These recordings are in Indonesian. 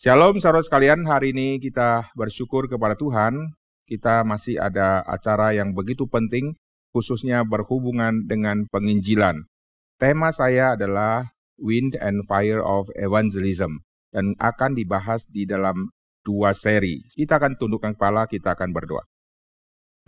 Shalom saudara sekalian, hari ini kita bersyukur kepada Tuhan. Kita masih ada acara yang begitu penting, khususnya berhubungan dengan penginjilan. Tema saya adalah Wind and Fire of Evangelism dan akan dibahas di dalam dua seri. Kita akan tundukkan kepala, kita akan berdoa.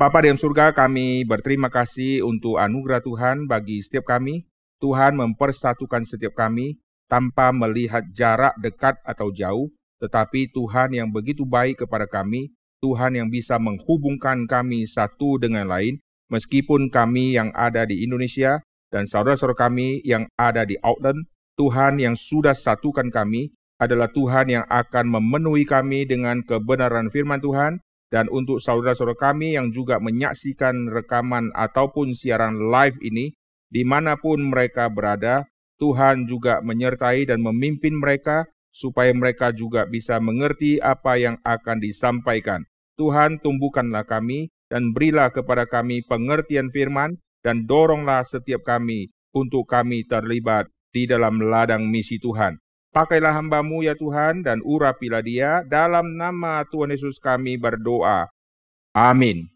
Bapa di surga, kami berterima kasih untuk anugerah Tuhan bagi setiap kami. Tuhan mempersatukan setiap kami tanpa melihat jarak dekat atau jauh, tetapi Tuhan yang begitu baik kepada kami, Tuhan yang bisa menghubungkan kami satu dengan lain, meskipun kami yang ada di Indonesia dan saudara-saudara kami yang ada di Outland, Tuhan yang sudah satukan kami adalah Tuhan yang akan memenuhi kami dengan kebenaran firman Tuhan, dan untuk saudara-saudara kami yang juga menyaksikan rekaman ataupun siaran live ini, di mana pun mereka berada, Tuhan juga menyertai dan memimpin mereka supaya mereka juga bisa mengerti apa yang akan disampaikan. Tuhan tumbuhkanlah kami dan berilah kepada kami pengertian firman dan doronglah setiap kami untuk kami terlibat di dalam ladang misi Tuhan. Pakailah hambamu ya Tuhan dan urapilah dia dalam nama Tuhan Yesus kami berdoa. Amin.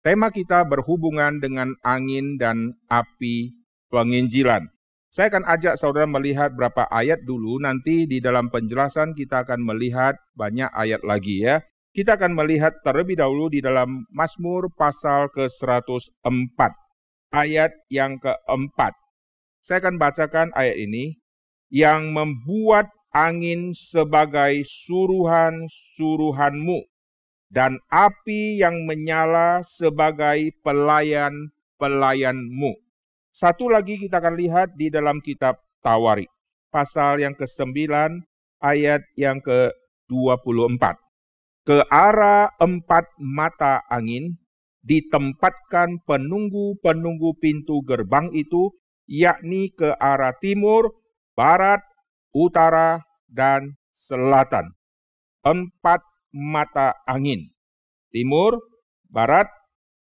Tema kita berhubungan dengan angin dan api penginjilan. Saya akan ajak saudara melihat berapa ayat dulu, nanti di dalam penjelasan kita akan melihat banyak ayat lagi ya. Kita akan melihat terlebih dahulu di dalam Mazmur pasal ke-104, ayat yang keempat. Saya akan bacakan ayat ini, yang membuat angin sebagai suruhan-suruhanmu, dan api yang menyala sebagai pelayan-pelayanmu. Satu lagi kita akan lihat di dalam kitab Tawari, pasal yang ke-9 ayat yang ke-24. Ke arah empat mata angin ditempatkan penunggu-penunggu pintu gerbang itu, yakni ke arah timur, barat, utara, dan selatan. Empat mata angin. Timur, barat,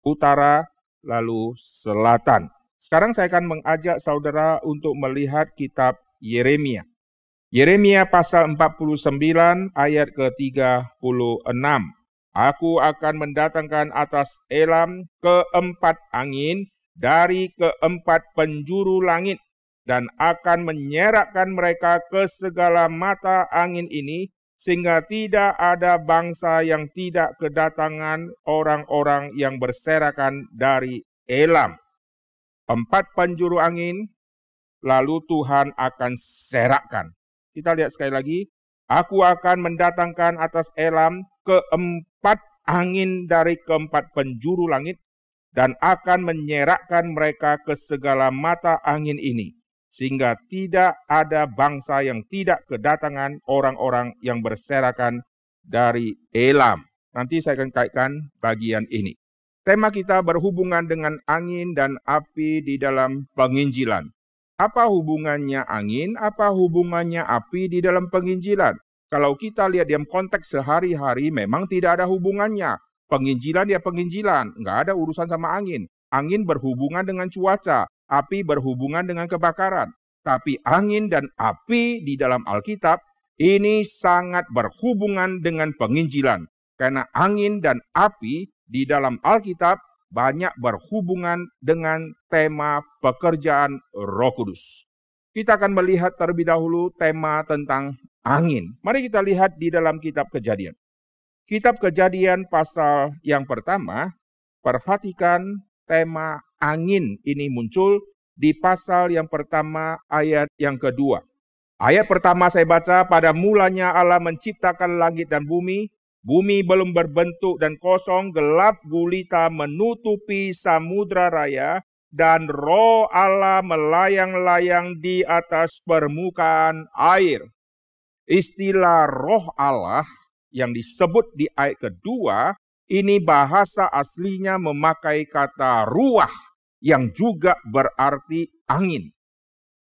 utara, lalu selatan. Sekarang saya akan mengajak saudara untuk melihat kitab Yeremia. Yeremia pasal 49 ayat ke-36. Aku akan mendatangkan atas Elam keempat angin dari keempat penjuru langit dan akan menyerakkan mereka ke segala mata angin ini sehingga tidak ada bangsa yang tidak kedatangan orang-orang yang berserakan dari Elam empat penjuru angin, lalu Tuhan akan serakkan. Kita lihat sekali lagi, aku akan mendatangkan atas Elam keempat angin dari keempat penjuru langit, dan akan menyerakkan mereka ke segala mata angin ini, sehingga tidak ada bangsa yang tidak kedatangan orang-orang yang berserakan dari Elam. Nanti saya akan kaitkan bagian ini. Tema kita berhubungan dengan angin dan api di dalam penginjilan. Apa hubungannya angin? Apa hubungannya api di dalam penginjilan? Kalau kita lihat dalam konteks sehari-hari memang tidak ada hubungannya. Penginjilan ya penginjilan, nggak ada urusan sama angin. Angin berhubungan dengan cuaca, api berhubungan dengan kebakaran. Tapi angin dan api di dalam Alkitab ini sangat berhubungan dengan penginjilan. Karena angin dan api di dalam Alkitab banyak berhubungan dengan tema pekerjaan Roh Kudus. Kita akan melihat terlebih dahulu tema tentang angin. Mari kita lihat di dalam kitab Kejadian. Kitab Kejadian pasal yang pertama, perhatikan tema angin ini muncul di pasal yang pertama ayat yang kedua. Ayat pertama saya baca, pada mulanya Allah menciptakan langit dan bumi, Bumi belum berbentuk dan kosong, gelap gulita menutupi samudra raya, dan roh Allah melayang-layang di atas permukaan air. Istilah roh Allah yang disebut di ayat kedua, ini bahasa aslinya memakai kata ruah yang juga berarti angin.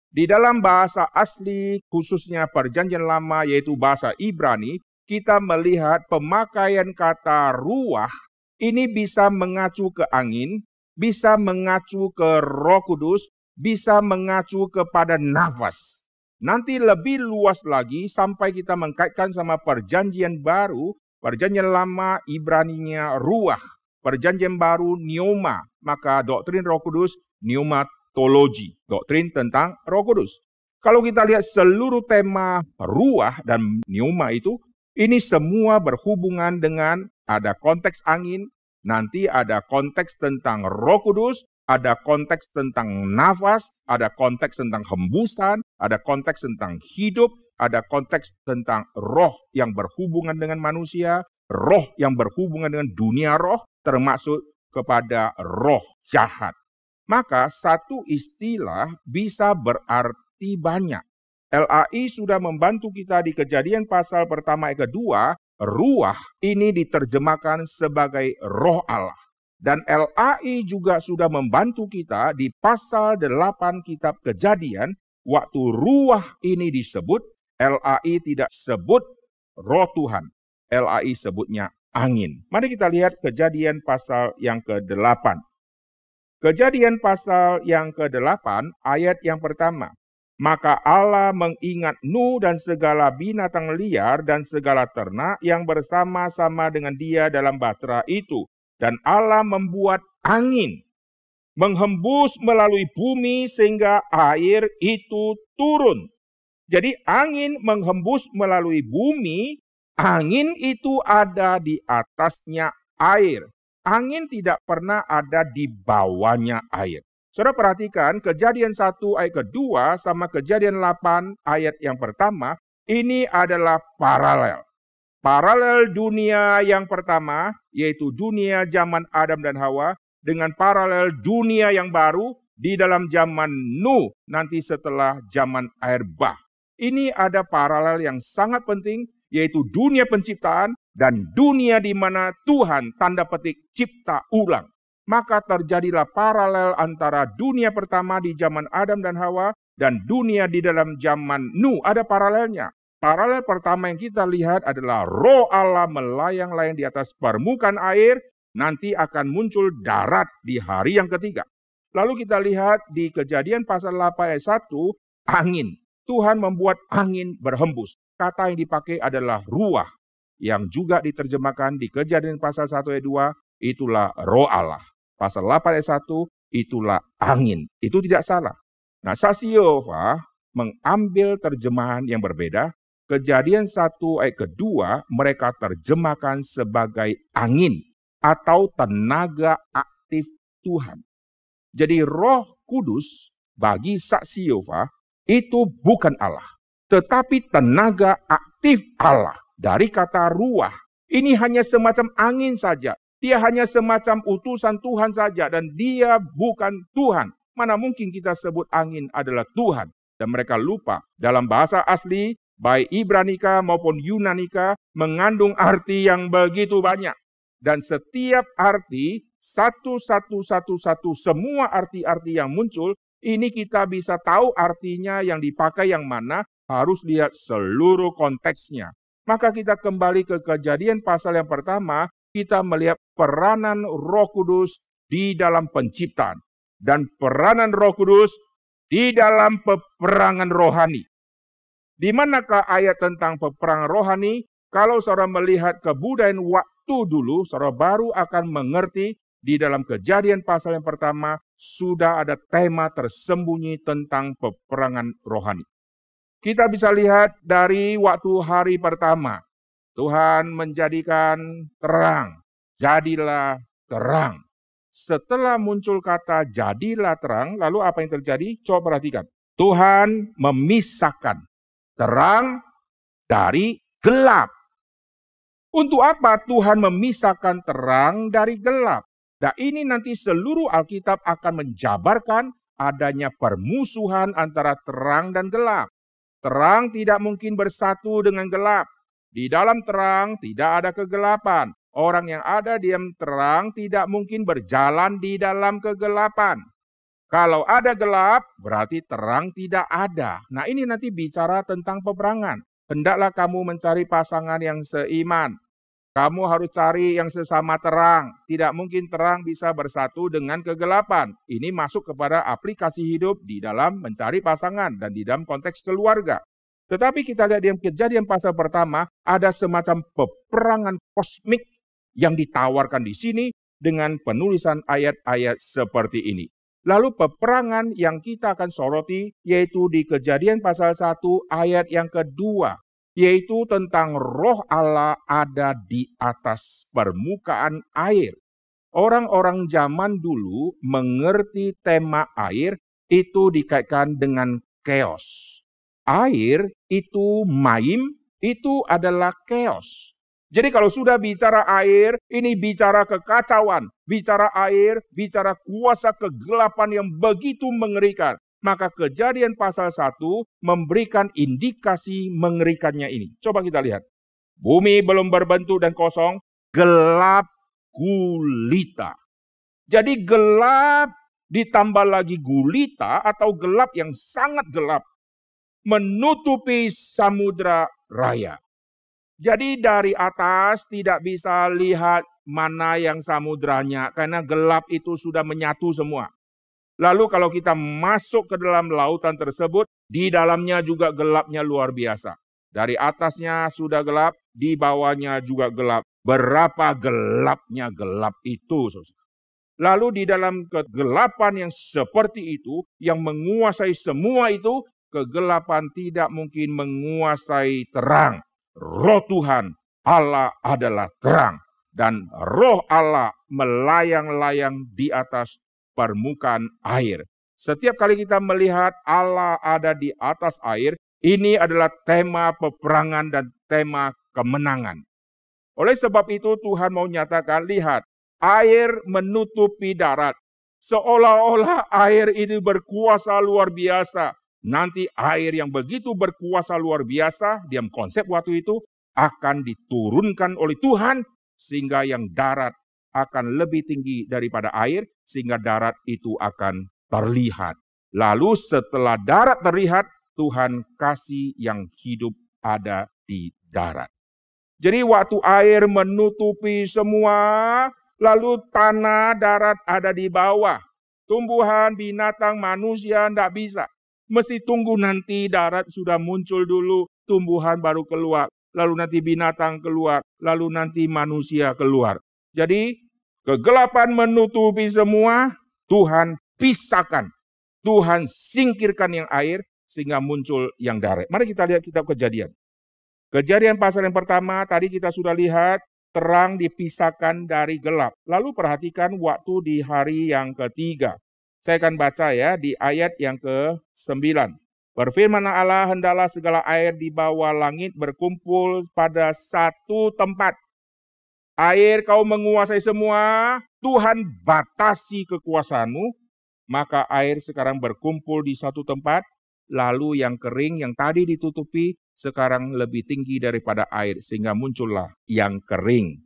Di dalam bahasa asli khususnya perjanjian lama yaitu bahasa Ibrani, kita melihat pemakaian kata ruah ini bisa mengacu ke angin, bisa mengacu ke roh kudus, bisa mengacu kepada nafas. Nanti lebih luas lagi sampai kita mengkaitkan sama perjanjian baru, perjanjian lama Ibraninya ruah, perjanjian baru neuma, maka doktrin Roh Kudus pneumatologi, doktrin tentang Roh Kudus. Kalau kita lihat seluruh tema ruah dan neuma itu, ini semua berhubungan dengan ada konteks angin, nanti ada konteks tentang Roh Kudus, ada konteks tentang nafas, ada konteks tentang hembusan, ada konteks tentang hidup, ada konteks tentang roh yang berhubungan dengan manusia, roh yang berhubungan dengan dunia roh, termasuk kepada roh jahat. Maka satu istilah bisa berarti banyak. LAI sudah membantu kita di kejadian pasal pertama ayat kedua, ruah ini diterjemahkan sebagai roh Allah. Dan LAI juga sudah membantu kita di pasal 8 kitab kejadian, waktu ruah ini disebut, LAI tidak sebut roh Tuhan. LAI sebutnya angin. Mari kita lihat kejadian pasal yang ke-8. Kejadian pasal yang ke-8 ayat yang pertama. Maka Allah mengingat Nuh dan segala binatang liar dan segala ternak yang bersama-sama dengan dia dalam batra itu dan Allah membuat angin menghembus melalui bumi sehingga air itu turun. Jadi angin menghembus melalui bumi, angin itu ada di atasnya air. Angin tidak pernah ada di bawahnya air. Saudara perhatikan kejadian 1 ayat kedua sama kejadian 8 ayat yang pertama, ini adalah paralel. Paralel dunia yang pertama, yaitu dunia zaman Adam dan Hawa, dengan paralel dunia yang baru di dalam zaman Nuh, nanti setelah zaman air bah. Ini ada paralel yang sangat penting, yaitu dunia penciptaan dan dunia di mana Tuhan tanda petik cipta ulang. Maka terjadilah paralel antara dunia pertama di zaman Adam dan Hawa dan dunia di dalam zaman Nuh. Ada paralelnya. Paralel pertama yang kita lihat adalah roh Allah melayang-layang di atas permukaan air, nanti akan muncul darat di hari yang ketiga. Lalu kita lihat di kejadian pasal 8 ayat 1, angin. Tuhan membuat angin berhembus. Kata yang dipakai adalah ruah, yang juga diterjemahkan di kejadian pasal 1 ayat 2, itulah roh Allah. Pasal 8 ayat 1, itulah angin. Itu tidak salah. Nah, saksi Yehova mengambil terjemahan yang berbeda Kejadian satu ayat kedua mereka terjemahkan sebagai angin atau tenaga aktif Tuhan. Jadi roh kudus bagi saksi Yehova itu bukan Allah. Tetapi tenaga aktif Allah dari kata ruah. Ini hanya semacam angin saja. Dia hanya semacam utusan Tuhan saja dan dia bukan Tuhan. Mana mungkin kita sebut angin adalah Tuhan. Dan mereka lupa dalam bahasa asli baik Ibranika maupun Yunanika mengandung arti yang begitu banyak. Dan setiap arti, satu-satu-satu-satu, semua arti-arti yang muncul, ini kita bisa tahu artinya yang dipakai yang mana, harus lihat seluruh konteksnya. Maka kita kembali ke kejadian pasal yang pertama, kita melihat peranan roh kudus di dalam penciptaan. Dan peranan roh kudus di dalam peperangan rohani. Di manakah ayat tentang peperangan rohani? Kalau saudara melihat kebudayaan waktu dulu, saudara baru akan mengerti di dalam kejadian pasal yang pertama sudah ada tema tersembunyi tentang peperangan rohani. Kita bisa lihat dari waktu hari pertama, Tuhan menjadikan terang, jadilah terang. Setelah muncul kata jadilah terang, lalu apa yang terjadi? Coba perhatikan. Tuhan memisahkan terang dari gelap. Untuk apa Tuhan memisahkan terang dari gelap? Dan ini nanti seluruh Alkitab akan menjabarkan adanya permusuhan antara terang dan gelap. Terang tidak mungkin bersatu dengan gelap. Di dalam terang tidak ada kegelapan. Orang yang ada di dalam terang tidak mungkin berjalan di dalam kegelapan. Kalau ada gelap, berarti terang tidak ada. Nah ini nanti bicara tentang peperangan. Hendaklah kamu mencari pasangan yang seiman. Kamu harus cari yang sesama terang. Tidak mungkin terang bisa bersatu dengan kegelapan. Ini masuk kepada aplikasi hidup di dalam mencari pasangan dan di dalam konteks keluarga. Tetapi kita lihat di kejadian pasal pertama, ada semacam peperangan kosmik yang ditawarkan di sini dengan penulisan ayat-ayat seperti ini. Lalu peperangan yang kita akan soroti yaitu di kejadian pasal 1 ayat yang kedua yaitu tentang roh Allah ada di atas permukaan air. Orang-orang zaman dulu mengerti tema air itu dikaitkan dengan chaos. Air itu maim, itu adalah chaos. Jadi kalau sudah bicara air, ini bicara kekacauan, bicara air, bicara kuasa kegelapan yang begitu mengerikan maka kejadian pasal 1 memberikan indikasi mengerikannya ini. Coba kita lihat. Bumi belum berbentuk dan kosong, gelap gulita. Jadi gelap ditambah lagi gulita atau gelap yang sangat gelap menutupi samudra raya. Jadi dari atas tidak bisa lihat mana yang samudranya karena gelap itu sudah menyatu semua. Lalu kalau kita masuk ke dalam lautan tersebut, di dalamnya juga gelapnya luar biasa. Dari atasnya sudah gelap, di bawahnya juga gelap. Berapa gelapnya gelap itu, Lalu di dalam kegelapan yang seperti itu, yang menguasai semua itu, kegelapan tidak mungkin menguasai terang. Roh Tuhan, Allah adalah terang. Dan roh Allah melayang-layang di atas permukaan air. Setiap kali kita melihat Allah ada di atas air, ini adalah tema peperangan dan tema kemenangan. Oleh sebab itu Tuhan mau nyatakan, lihat, air menutupi darat. Seolah-olah air ini berkuasa luar biasa. Nanti air yang begitu berkuasa luar biasa, diam konsep waktu itu, akan diturunkan oleh Tuhan sehingga yang darat akan lebih tinggi daripada air sehingga darat itu akan terlihat. Lalu setelah darat terlihat, Tuhan kasih yang hidup ada di darat. Jadi waktu air menutupi semua, lalu tanah darat ada di bawah. Tumbuhan, binatang, manusia tidak bisa. Mesti tunggu nanti darat sudah muncul dulu, tumbuhan baru keluar. Lalu nanti binatang keluar, lalu nanti manusia keluar. Jadi kegelapan menutupi semua, Tuhan pisahkan. Tuhan singkirkan yang air sehingga muncul yang darat. Mari kita lihat kitab kejadian. Kejadian pasal yang pertama tadi kita sudah lihat terang dipisahkan dari gelap. Lalu perhatikan waktu di hari yang ketiga. Saya akan baca ya di ayat yang ke-9. Berfirman Allah, hendalah segala air di bawah langit berkumpul pada satu tempat air kau menguasai semua, Tuhan batasi kekuasaanmu, maka air sekarang berkumpul di satu tempat, lalu yang kering yang tadi ditutupi sekarang lebih tinggi daripada air, sehingga muncullah yang kering.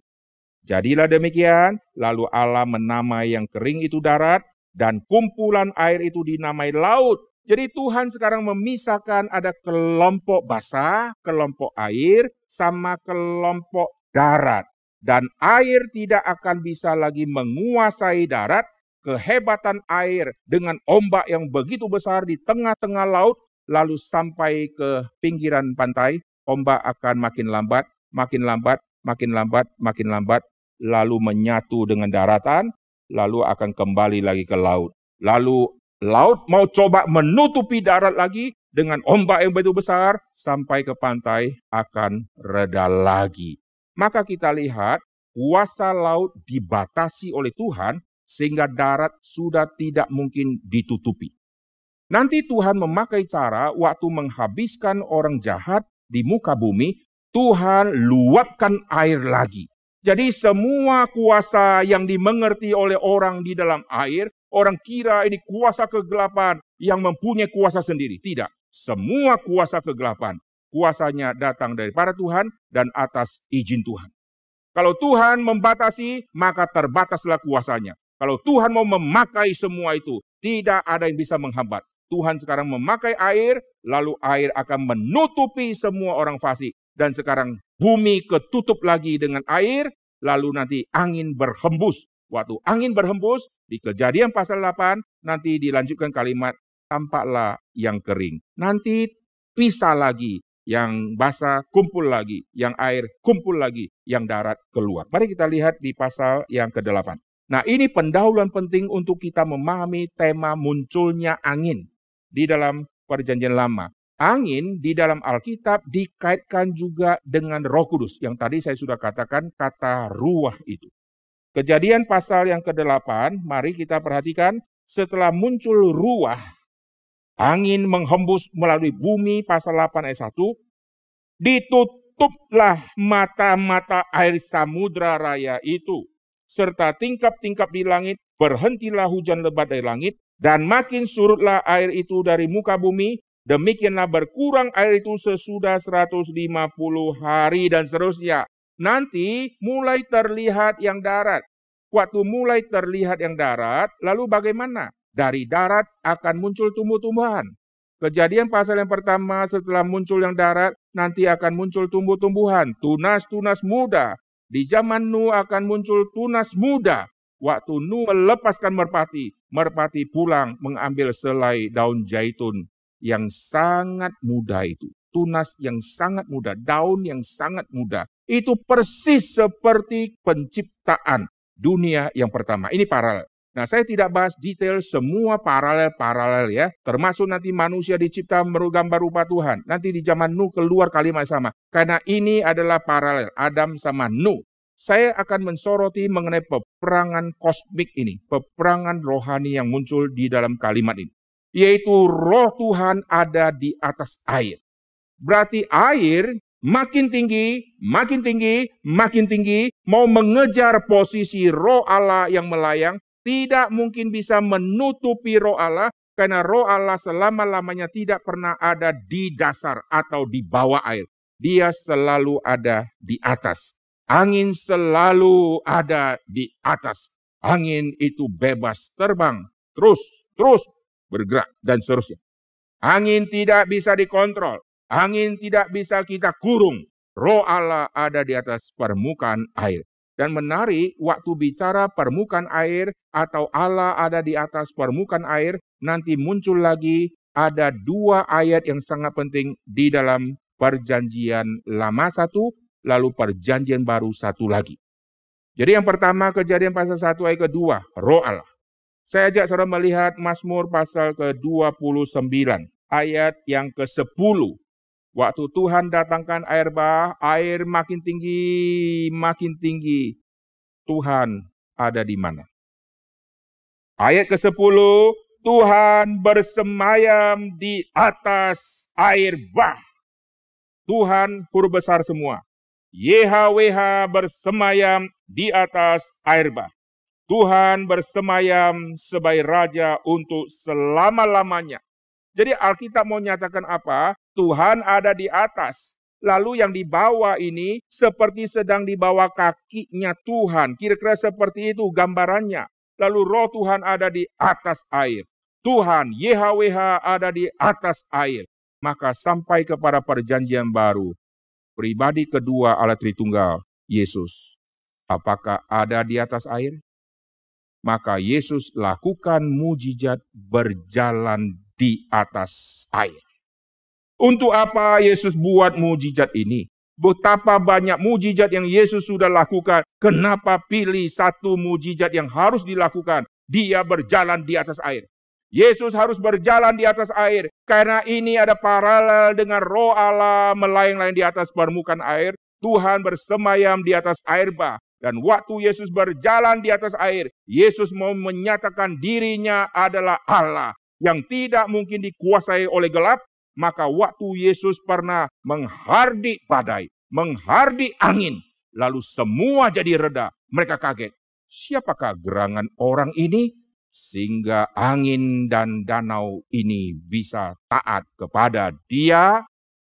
Jadilah demikian, lalu Allah menamai yang kering itu darat, dan kumpulan air itu dinamai laut. Jadi Tuhan sekarang memisahkan ada kelompok basah, kelompok air, sama kelompok darat dan air tidak akan bisa lagi menguasai darat, kehebatan air dengan ombak yang begitu besar di tengah-tengah laut, lalu sampai ke pinggiran pantai, ombak akan makin lambat, makin lambat, makin lambat, makin lambat, lalu menyatu dengan daratan, lalu akan kembali lagi ke laut. Lalu laut mau coba menutupi darat lagi dengan ombak yang begitu besar, sampai ke pantai akan reda lagi maka kita lihat kuasa laut dibatasi oleh Tuhan sehingga darat sudah tidak mungkin ditutupi. Nanti Tuhan memakai cara waktu menghabiskan orang jahat di muka bumi, Tuhan luapkan air lagi. Jadi semua kuasa yang dimengerti oleh orang di dalam air, orang kira ini kuasa kegelapan yang mempunyai kuasa sendiri. Tidak, semua kuasa kegelapan kuasanya datang dari para Tuhan dan atas izin Tuhan. Kalau Tuhan membatasi, maka terbataslah kuasanya. Kalau Tuhan mau memakai semua itu, tidak ada yang bisa menghambat. Tuhan sekarang memakai air, lalu air akan menutupi semua orang fasik. Dan sekarang bumi ketutup lagi dengan air, lalu nanti angin berhembus. Waktu angin berhembus, di kejadian pasal 8, nanti dilanjutkan kalimat, tampaklah yang kering. Nanti pisah lagi, yang basah kumpul lagi, yang air kumpul lagi, yang darat keluar. Mari kita lihat di pasal yang ke-8. Nah ini pendahuluan penting untuk kita memahami tema munculnya angin di dalam perjanjian lama. Angin di dalam Alkitab dikaitkan juga dengan roh kudus. Yang tadi saya sudah katakan kata ruah itu. Kejadian pasal yang ke-8, mari kita perhatikan setelah muncul ruah, angin menghembus melalui bumi pasal 8 ayat 1, ditutuplah mata-mata air samudra raya itu serta tingkap-tingkap di langit, berhentilah hujan lebat dari langit, dan makin surutlah air itu dari muka bumi, demikianlah berkurang air itu sesudah 150 hari dan seterusnya. Nanti mulai terlihat yang darat. Waktu mulai terlihat yang darat, lalu bagaimana? Dari darat akan muncul tumbuh-tumbuhan. Kejadian pasal yang pertama setelah muncul yang darat, nanti akan muncul tumbuh-tumbuhan, tunas-tunas muda, di zaman Nuh akan muncul tunas muda. Waktu Nuh melepaskan merpati, merpati pulang mengambil selai daun jaitun yang sangat muda itu. Tunas yang sangat muda, daun yang sangat muda. Itu persis seperti penciptaan dunia yang pertama. Ini paralel. Nah, saya tidak bahas detail semua paralel-paralel ya, termasuk nanti manusia dicipta gambar rupa Tuhan. Nanti di zaman Nuh keluar kalimat sama. Karena ini adalah paralel Adam sama Nuh. Saya akan mensoroti mengenai peperangan kosmik ini, peperangan rohani yang muncul di dalam kalimat ini. Yaitu roh Tuhan ada di atas air. Berarti air makin tinggi, makin tinggi, makin tinggi, mau mengejar posisi roh Allah yang melayang, tidak mungkin bisa menutupi roh Allah karena roh Allah selama-lamanya tidak pernah ada di dasar atau di bawah air. Dia selalu ada di atas. Angin selalu ada di atas. Angin itu bebas terbang, terus, terus bergerak, dan seterusnya. Angin tidak bisa dikontrol. Angin tidak bisa kita kurung. Roh Allah ada di atas permukaan air. Dan menarik, waktu bicara permukaan air atau Allah ada di atas permukaan air, nanti muncul lagi ada dua ayat yang sangat penting di dalam perjanjian lama satu, lalu perjanjian baru satu lagi. Jadi yang pertama kejadian pasal satu ayat kedua, roh Allah. Saya ajak saudara melihat Mazmur pasal ke-29, ayat yang ke-10. Waktu Tuhan datangkan air bah, air makin tinggi, makin tinggi. Tuhan ada di mana? Ayat ke-10, Tuhan bersemayam di atas air bah. Tuhan huruf besar semua. YHWH bersemayam di atas air bah. Tuhan bersemayam sebagai raja untuk selama-lamanya. Jadi Alkitab mau nyatakan apa? Tuhan ada di atas. Lalu yang di bawah ini seperti sedang di bawah kakinya Tuhan. Kira-kira seperti itu gambarannya. Lalu roh Tuhan ada di atas air. Tuhan, YHWH ada di atas air. Maka sampai kepada perjanjian baru. Pribadi kedua alat Tritunggal, Yesus. Apakah ada di atas air? Maka Yesus lakukan mujizat berjalan di atas air. Untuk apa Yesus buat mujizat ini? Betapa banyak mujizat yang Yesus sudah lakukan. Kenapa pilih satu mujizat yang harus dilakukan? Dia berjalan di atas air. Yesus harus berjalan di atas air karena ini ada paralel dengan roh Allah melayang-layang di atas permukaan air. Tuhan bersemayam di atas air bah. Dan waktu Yesus berjalan di atas air, Yesus mau menyatakan dirinya adalah Allah yang tidak mungkin dikuasai oleh gelap, maka waktu Yesus pernah menghardik badai, menghardik angin, lalu semua jadi reda. Mereka kaget. Siapakah gerangan orang ini? Sehingga angin dan danau ini bisa taat kepada dia.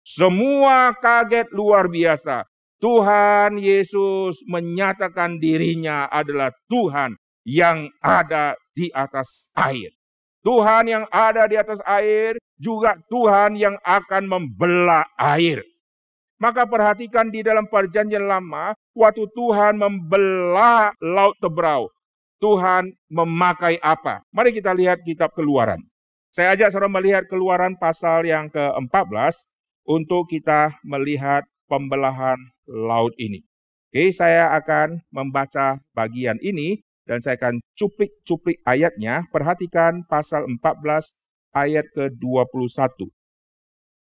Semua kaget luar biasa. Tuhan Yesus menyatakan dirinya adalah Tuhan yang ada di atas air. Tuhan yang ada di atas air, juga Tuhan yang akan membelah air. Maka perhatikan di dalam perjanjian lama, waktu Tuhan membelah laut Tebrau. Tuhan memakai apa? Mari kita lihat kitab keluaran. Saya ajak saudara melihat keluaran pasal yang ke-14 untuk kita melihat pembelahan laut ini. Oke, saya akan membaca bagian ini dan saya akan cuplik-cuplik ayatnya. Perhatikan pasal 14 ayat ke-21.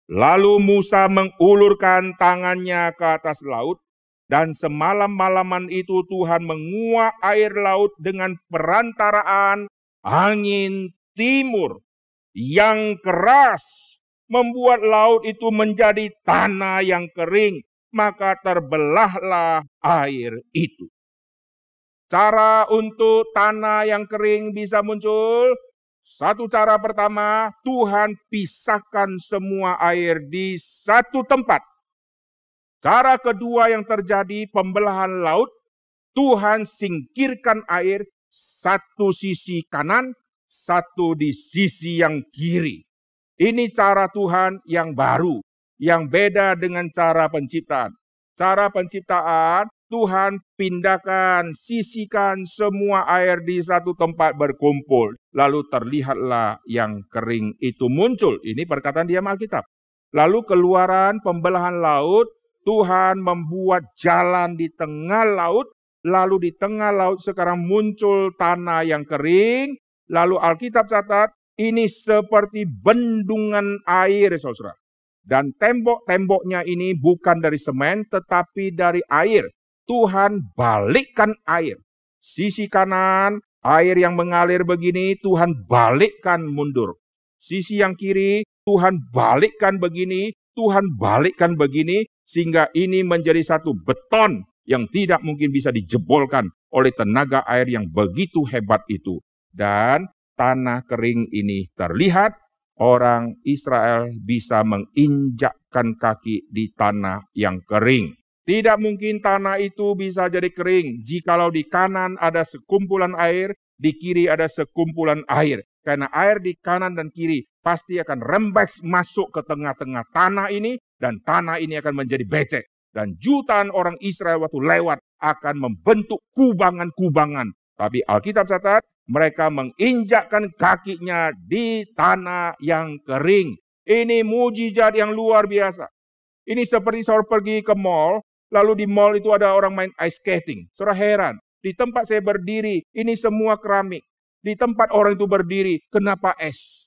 Lalu Musa mengulurkan tangannya ke atas laut, dan semalam-malaman itu Tuhan menguak air laut dengan perantaraan angin timur yang keras, membuat laut itu menjadi tanah yang kering, maka terbelahlah air itu. Cara untuk tanah yang kering bisa muncul satu cara pertama, Tuhan pisahkan semua air di satu tempat. Cara kedua yang terjadi pembelahan laut, Tuhan singkirkan air satu sisi kanan, satu di sisi yang kiri. Ini cara Tuhan yang baru, yang beda dengan cara penciptaan. Cara penciptaan Tuhan pindahkan, sisikan semua air di satu tempat berkumpul. Lalu terlihatlah yang kering itu muncul. Ini perkataan dia Alkitab. Lalu keluaran pembelahan laut, Tuhan membuat jalan di tengah laut. Lalu di tengah laut sekarang muncul tanah yang kering. Lalu Alkitab catat, ini seperti bendungan air, saudara. Dan tembok-temboknya ini bukan dari semen, tetapi dari air. Tuhan balikkan air. Sisi kanan, air yang mengalir begini, Tuhan balikkan mundur. Sisi yang kiri, Tuhan balikkan begini, Tuhan balikkan begini, sehingga ini menjadi satu beton yang tidak mungkin bisa dijebolkan oleh tenaga air yang begitu hebat itu. Dan tanah kering ini terlihat, orang Israel bisa menginjakkan kaki di tanah yang kering. Tidak mungkin tanah itu bisa jadi kering jikalau di kanan ada sekumpulan air, di kiri ada sekumpulan air. Karena air di kanan dan kiri pasti akan rembes masuk ke tengah-tengah tanah ini dan tanah ini akan menjadi becek. Dan jutaan orang Israel waktu lewat akan membentuk kubangan-kubangan. Tapi Alkitab catat mereka menginjakkan kakinya di tanah yang kering. Ini mujizat yang luar biasa. Ini seperti seorang pergi ke mall, Lalu di mall itu ada orang main ice skating. Saudara heran, di tempat saya berdiri, ini semua keramik. Di tempat orang itu berdiri, kenapa es?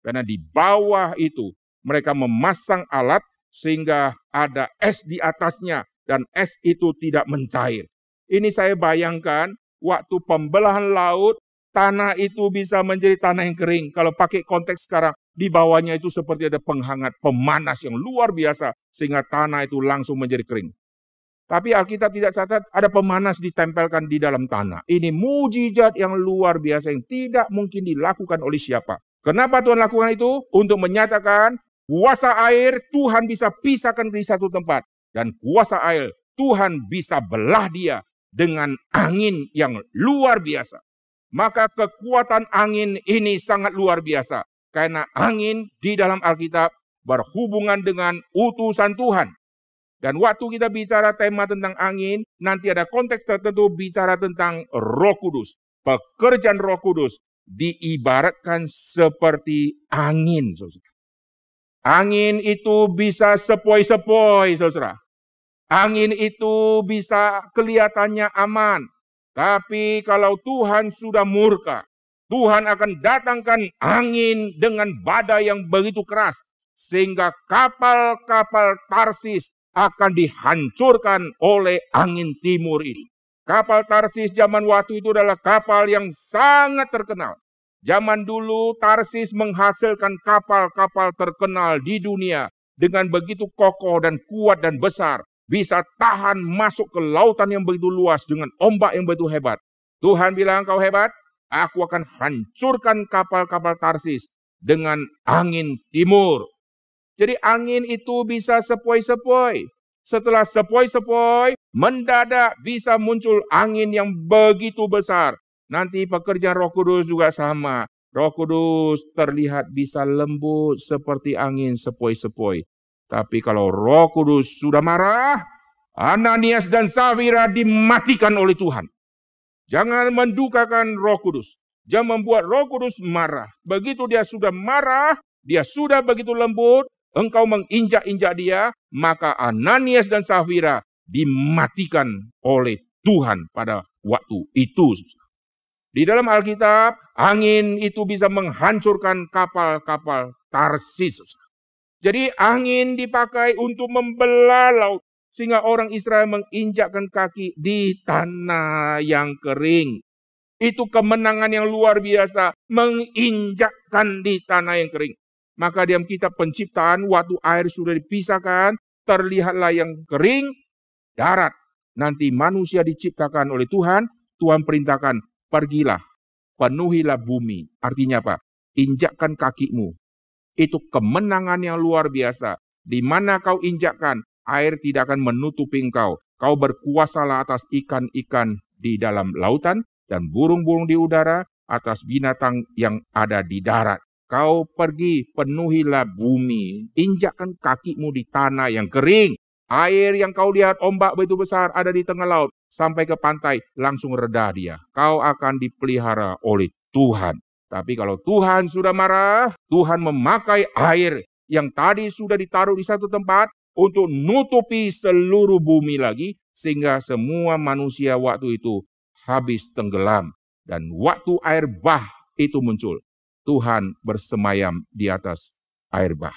Karena di bawah itu mereka memasang alat sehingga ada es di atasnya dan es itu tidak mencair. Ini saya bayangkan waktu pembelahan laut, tanah itu bisa menjadi tanah yang kering. Kalau pakai konteks sekarang, di bawahnya itu seperti ada penghangat, pemanas yang luar biasa sehingga tanah itu langsung menjadi kering. Tapi Alkitab tidak catat ada pemanas ditempelkan di dalam tanah. Ini mujizat yang luar biasa yang tidak mungkin dilakukan oleh siapa. Kenapa Tuhan lakukan itu? Untuk menyatakan kuasa air Tuhan bisa pisahkan di satu tempat. Dan kuasa air Tuhan bisa belah dia dengan angin yang luar biasa. Maka kekuatan angin ini sangat luar biasa. Karena angin di dalam Alkitab berhubungan dengan utusan Tuhan. Dan waktu kita bicara tema tentang angin, nanti ada konteks tertentu bicara tentang roh kudus. Pekerjaan roh kudus diibaratkan seperti angin. Angin itu bisa sepoi-sepoi, saudara. Angin itu bisa kelihatannya aman. Tapi kalau Tuhan sudah murka, Tuhan akan datangkan angin dengan badai yang begitu keras. Sehingga kapal-kapal Tarsis akan dihancurkan oleh angin timur ini. Kapal Tarsis zaman waktu itu adalah kapal yang sangat terkenal. Zaman dulu Tarsis menghasilkan kapal-kapal terkenal di dunia dengan begitu kokoh dan kuat dan besar. Bisa tahan masuk ke lautan yang begitu luas dengan ombak yang begitu hebat. Tuhan bilang kau hebat, aku akan hancurkan kapal-kapal Tarsis dengan angin timur. Jadi angin itu bisa sepoi-sepoi. Setelah sepoi-sepoi, mendadak bisa muncul angin yang begitu besar. Nanti pekerjaan roh kudus juga sama. Roh kudus terlihat bisa lembut seperti angin sepoi-sepoi. Tapi kalau roh kudus sudah marah, Ananias dan Safira dimatikan oleh Tuhan. Jangan mendukakan roh kudus. Jangan membuat roh kudus marah. Begitu dia sudah marah, dia sudah begitu lembut, engkau menginjak-injak dia, maka Ananias dan Safira dimatikan oleh Tuhan pada waktu itu. Di dalam Alkitab, angin itu bisa menghancurkan kapal-kapal Tarsis. Jadi angin dipakai untuk membelah laut. Sehingga orang Israel menginjakkan kaki di tanah yang kering. Itu kemenangan yang luar biasa. Menginjakkan di tanah yang kering. Maka diam kitab penciptaan, waktu air sudah dipisahkan, terlihatlah yang kering, darat. Nanti manusia diciptakan oleh Tuhan, Tuhan perintahkan pergilah, penuhilah bumi. Artinya apa? Injakkan kakimu. Itu kemenangan yang luar biasa. Di mana kau injakkan, air tidak akan menutupi engkau. Kau berkuasalah atas ikan-ikan di dalam lautan dan burung-burung di udara, atas binatang yang ada di darat. Kau pergi, penuhilah bumi, injakkan kakimu di tanah yang kering. Air yang kau lihat ombak begitu besar ada di tengah laut sampai ke pantai, langsung reda dia. Kau akan dipelihara oleh Tuhan. Tapi kalau Tuhan sudah marah, Tuhan memakai air yang tadi sudah ditaruh di satu tempat untuk nutupi seluruh bumi lagi, sehingga semua manusia waktu itu habis tenggelam. Dan waktu air bah itu muncul, Tuhan bersemayam di atas air bah.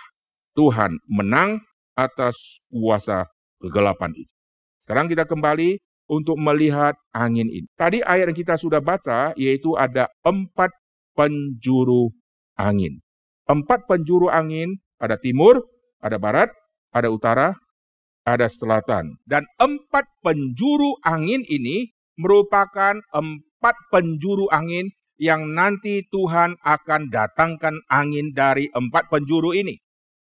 Tuhan menang atas kuasa kegelapan itu. Sekarang kita kembali untuk melihat angin ini. Tadi ayat yang kita sudah baca yaitu ada empat penjuru angin. Empat penjuru angin, ada timur, ada barat, ada utara, ada selatan. Dan empat penjuru angin ini merupakan empat penjuru angin yang nanti Tuhan akan datangkan angin dari empat penjuru ini.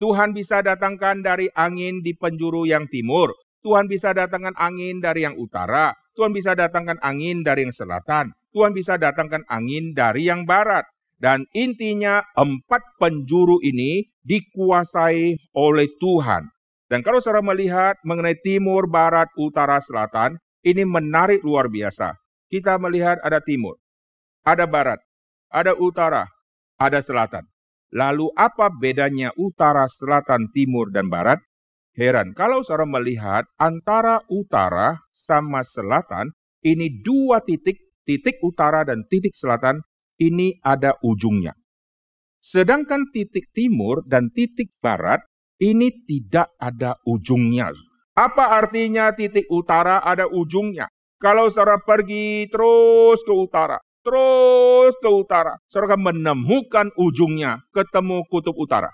Tuhan bisa datangkan dari angin di penjuru yang timur, Tuhan bisa datangkan angin dari yang utara, Tuhan bisa datangkan angin dari yang selatan, Tuhan bisa datangkan angin dari yang barat. Dan intinya empat penjuru ini dikuasai oleh Tuhan. Dan kalau saudara melihat mengenai timur, barat, utara, selatan, ini menarik luar biasa. Kita melihat ada timur, ada barat, ada utara, ada selatan. Lalu apa bedanya utara, selatan, timur, dan barat? Heran, kalau saudara melihat antara utara sama selatan, ini dua titik, titik utara dan titik selatan, ini ada ujungnya. Sedangkan titik timur dan titik barat, ini tidak ada ujungnya. Apa artinya titik utara ada ujungnya? Kalau saudara pergi terus ke utara, terus ke utara, saudara menemukan ujungnya, ketemu kutub utara.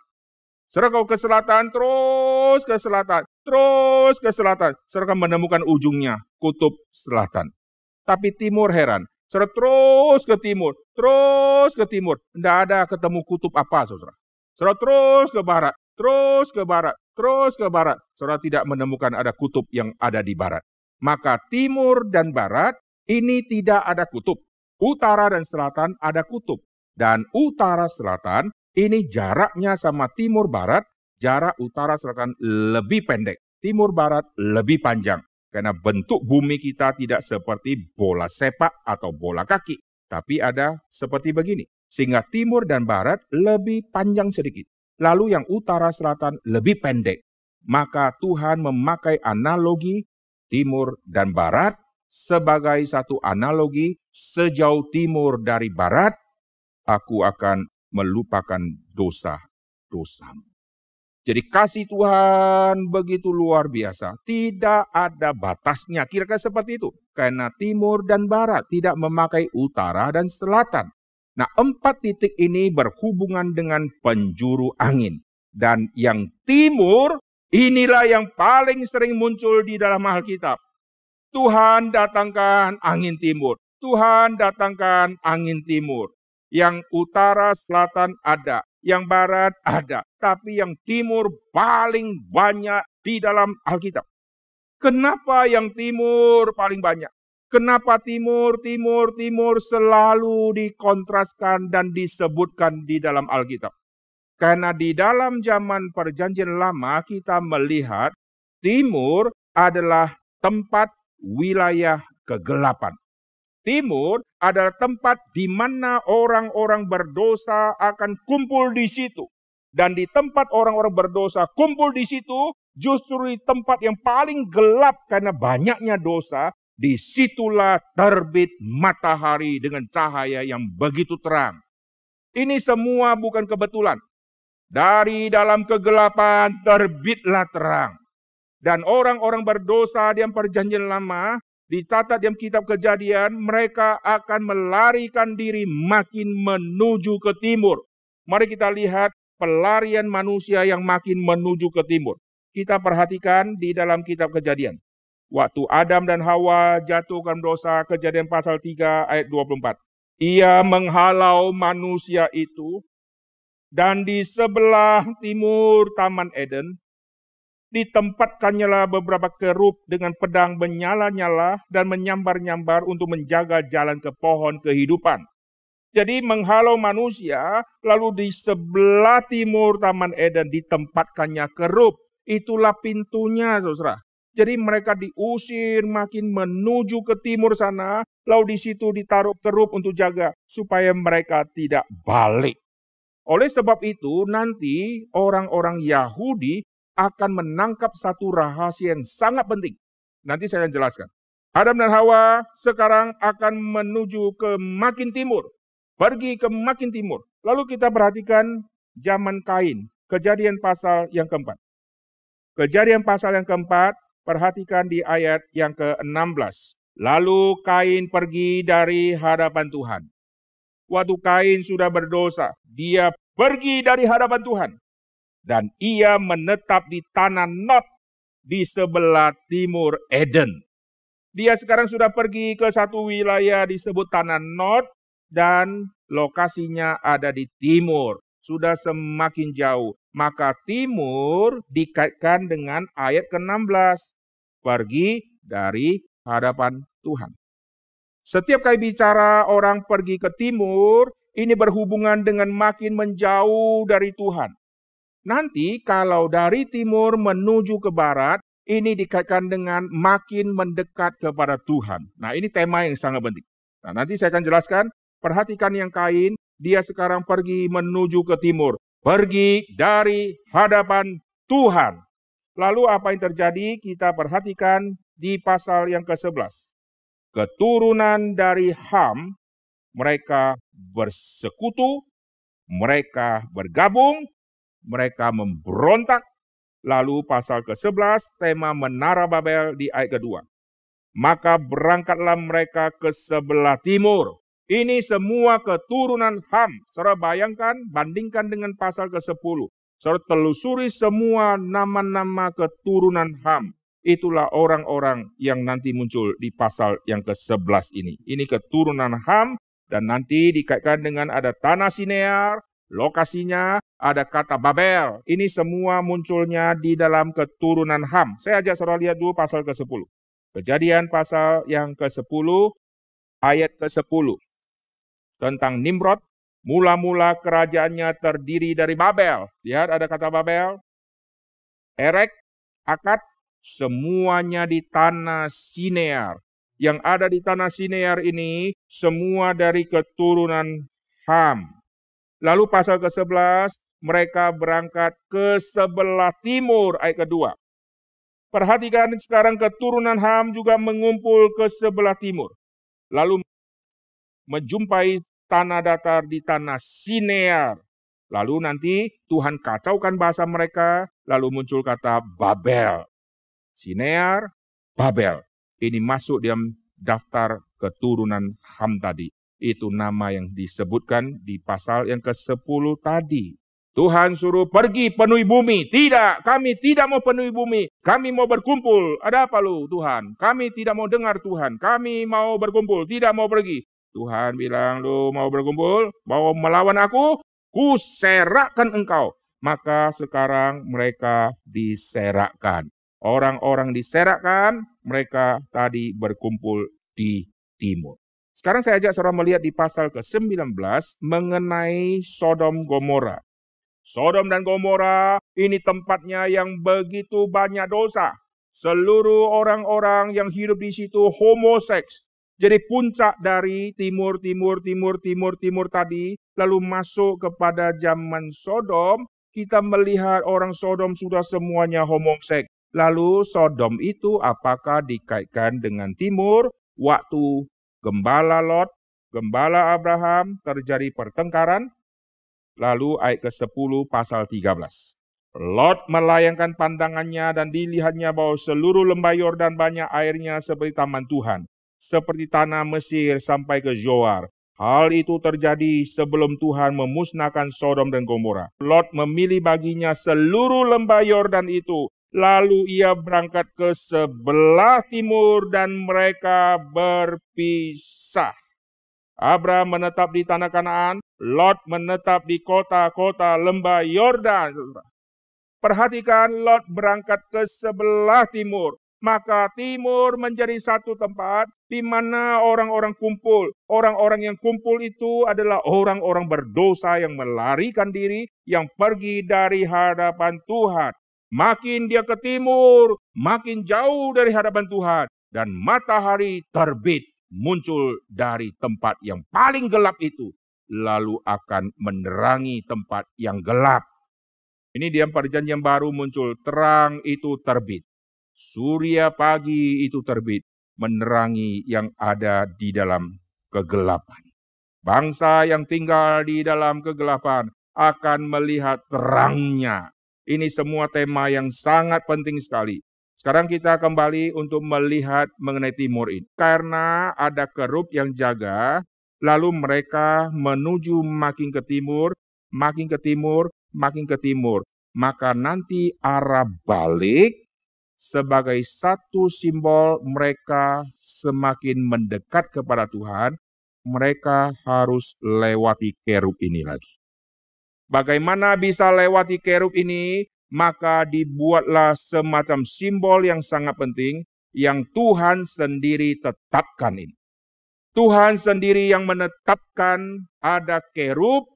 Saudara kau ke selatan, terus ke selatan, terus ke selatan. Saudara menemukan ujungnya, kutub selatan. Tapi timur heran. Saudara terus ke timur, terus ke timur. Tidak ada ketemu kutub apa, saudara. Saudara terus ke barat, terus ke barat, terus ke barat. Saudara tidak menemukan ada kutub yang ada di barat. Maka timur dan barat ini tidak ada kutub. Utara dan selatan ada kutub. Dan utara selatan ini jaraknya sama timur barat, jarak utara selatan lebih pendek. Timur barat lebih panjang. Karena bentuk bumi kita tidak seperti bola sepak atau bola kaki. Tapi ada seperti begini. Sehingga timur dan barat lebih panjang sedikit. Lalu yang utara selatan lebih pendek. Maka Tuhan memakai analogi timur dan barat sebagai satu analogi sejauh timur dari barat, aku akan melupakan dosa-dosamu. Jadi kasih Tuhan begitu luar biasa. Tidak ada batasnya. Kira-kira seperti itu. Karena timur dan barat tidak memakai utara dan selatan. Nah empat titik ini berhubungan dengan penjuru angin. Dan yang timur inilah yang paling sering muncul di dalam Alkitab. Tuhan datangkan angin timur. Tuhan datangkan angin timur. Yang utara selatan ada, yang barat ada, tapi yang timur paling banyak di dalam Alkitab. Kenapa yang timur paling banyak? Kenapa timur, timur, timur selalu dikontraskan dan disebutkan di dalam Alkitab? Karena di dalam zaman perjanjian lama kita melihat timur adalah tempat wilayah kegelapan. Timur adalah tempat di mana orang-orang berdosa akan kumpul di situ. Dan di tempat orang-orang berdosa kumpul di situ, justru di tempat yang paling gelap karena banyaknya dosa, di situlah terbit matahari dengan cahaya yang begitu terang. Ini semua bukan kebetulan. Dari dalam kegelapan terbitlah terang. Dan orang-orang berdosa di perjanjian lama dicatat dalam kitab kejadian, mereka akan melarikan diri makin menuju ke timur. Mari kita lihat pelarian manusia yang makin menuju ke timur. Kita perhatikan di dalam kitab kejadian. Waktu Adam dan Hawa jatuhkan dosa, kejadian pasal 3 ayat 24. Ia menghalau manusia itu, dan di sebelah timur Taman Eden, ditempatkannya beberapa kerup dengan pedang menyala-nyala dan menyambar-nyambar untuk menjaga jalan ke pohon kehidupan. Jadi menghalau manusia, lalu di sebelah timur Taman Eden ditempatkannya kerup. Itulah pintunya, saudara. Jadi mereka diusir makin menuju ke timur sana, lalu di situ ditaruh kerup untuk jaga supaya mereka tidak balik. Oleh sebab itu, nanti orang-orang Yahudi akan menangkap satu rahasia yang sangat penting. Nanti saya akan jelaskan. Adam dan Hawa sekarang akan menuju ke makin timur. Pergi ke makin timur. Lalu kita perhatikan zaman Kain. Kejadian pasal yang keempat. Kejadian pasal yang keempat, perhatikan di ayat yang ke-16. Lalu Kain pergi dari hadapan Tuhan. Waktu Kain sudah berdosa, dia pergi dari hadapan Tuhan dan ia menetap di tanah Not di sebelah timur Eden. Dia sekarang sudah pergi ke satu wilayah disebut tanah Not dan lokasinya ada di timur. Sudah semakin jauh. Maka timur dikaitkan dengan ayat ke-16. Pergi dari hadapan Tuhan. Setiap kali bicara orang pergi ke timur, ini berhubungan dengan makin menjauh dari Tuhan. Nanti kalau dari timur menuju ke barat, ini dikaitkan dengan makin mendekat kepada Tuhan. Nah ini tema yang sangat penting. Nah nanti saya akan jelaskan, perhatikan yang kain, dia sekarang pergi menuju ke timur. Pergi dari hadapan Tuhan. Lalu apa yang terjadi? Kita perhatikan di pasal yang ke-11. Keturunan dari Ham, mereka bersekutu, mereka bergabung, mereka memberontak. Lalu pasal ke-11 tema Menara Babel di ayat kedua. Maka berangkatlah mereka ke sebelah timur. Ini semua keturunan Ham. Saudara bayangkan, bandingkan dengan pasal ke-10. Saudara telusuri semua nama-nama keturunan Ham. Itulah orang-orang yang nanti muncul di pasal yang ke-11 ini. Ini keturunan Ham dan nanti dikaitkan dengan ada tanah Sinear, Lokasinya ada kata Babel. Ini semua munculnya di dalam keturunan Ham. Saya ajak saudara lihat dulu pasal ke-10. Kejadian pasal yang ke-10, ayat ke-10. Tentang Nimrod, mula-mula kerajaannya terdiri dari Babel. Lihat ada kata Babel. Erek, Akad, semuanya di tanah Sinear. Yang ada di tanah Sinear ini semua dari keturunan Ham. Lalu pasal ke-11, mereka berangkat ke sebelah timur ayat kedua. Perhatikan sekarang keturunan Ham juga mengumpul ke sebelah timur. Lalu menjumpai tanah datar di tanah Sinear. Lalu nanti Tuhan kacaukan bahasa mereka, lalu muncul kata Babel. Sinear, Babel. Ini masuk dalam daftar keturunan Ham tadi. Itu nama yang disebutkan di pasal yang ke-10 tadi. Tuhan suruh pergi penuhi bumi. Tidak, kami tidak mau penuhi bumi. Kami mau berkumpul. Ada apa lu Tuhan? Kami tidak mau dengar Tuhan. Kami mau berkumpul, tidak mau pergi. Tuhan bilang, lu mau berkumpul? Mau melawan aku? Ku serakkan engkau. Maka sekarang mereka diserakkan. Orang-orang diserakkan, mereka tadi berkumpul di timur. Sekarang saya ajak saudara melihat di pasal ke-19 mengenai Sodom Gomora. Sodom dan Gomora ini tempatnya yang begitu banyak dosa. Seluruh orang-orang yang hidup di situ homoseks. Jadi puncak dari timur, timur, timur, timur, timur tadi, lalu masuk kepada zaman Sodom, kita melihat orang Sodom sudah semuanya homoseks. Lalu Sodom itu apakah dikaitkan dengan timur? Waktu gembala Lot, gembala Abraham terjadi pertengkaran, Lalu ayat ke-10 pasal 13. Lot melayangkan pandangannya dan dilihatnya bahwa seluruh lembah Yordan banyak airnya seperti taman Tuhan. Seperti tanah Mesir sampai ke Zoar. Hal itu terjadi sebelum Tuhan memusnahkan Sodom dan Gomora. Lot memilih baginya seluruh lembah Yordan itu. Lalu ia berangkat ke sebelah timur dan mereka berpisah. Abraham menetap di tanah Kanaan, Lot menetap di kota-kota lembah Yordan. Perhatikan Lot berangkat ke sebelah timur. Maka timur menjadi satu tempat di mana orang-orang kumpul. Orang-orang yang kumpul itu adalah orang-orang berdosa yang melarikan diri, yang pergi dari hadapan Tuhan. Makin dia ke timur, makin jauh dari hadapan Tuhan. Dan matahari terbit muncul dari tempat yang paling gelap itu, lalu akan menerangi tempat yang gelap. Ini dia perjanjian baru muncul, terang itu terbit. Surya pagi itu terbit, menerangi yang ada di dalam kegelapan. Bangsa yang tinggal di dalam kegelapan akan melihat terangnya. Ini semua tema yang sangat penting sekali. Sekarang kita kembali untuk melihat mengenai timur ini. Karena ada kerup yang jaga, lalu mereka menuju makin ke timur, makin ke timur, makin ke timur. Maka nanti arah balik sebagai satu simbol mereka semakin mendekat kepada Tuhan, mereka harus lewati kerub ini lagi. Bagaimana bisa lewati kerub ini? maka dibuatlah semacam simbol yang sangat penting yang Tuhan sendiri tetapkan ini. Tuhan sendiri yang menetapkan ada kerub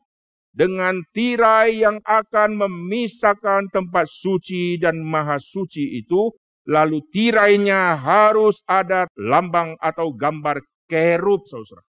dengan tirai yang akan memisahkan tempat suci dan maha suci itu, lalu tirainya harus ada lambang atau gambar kerub, saudara.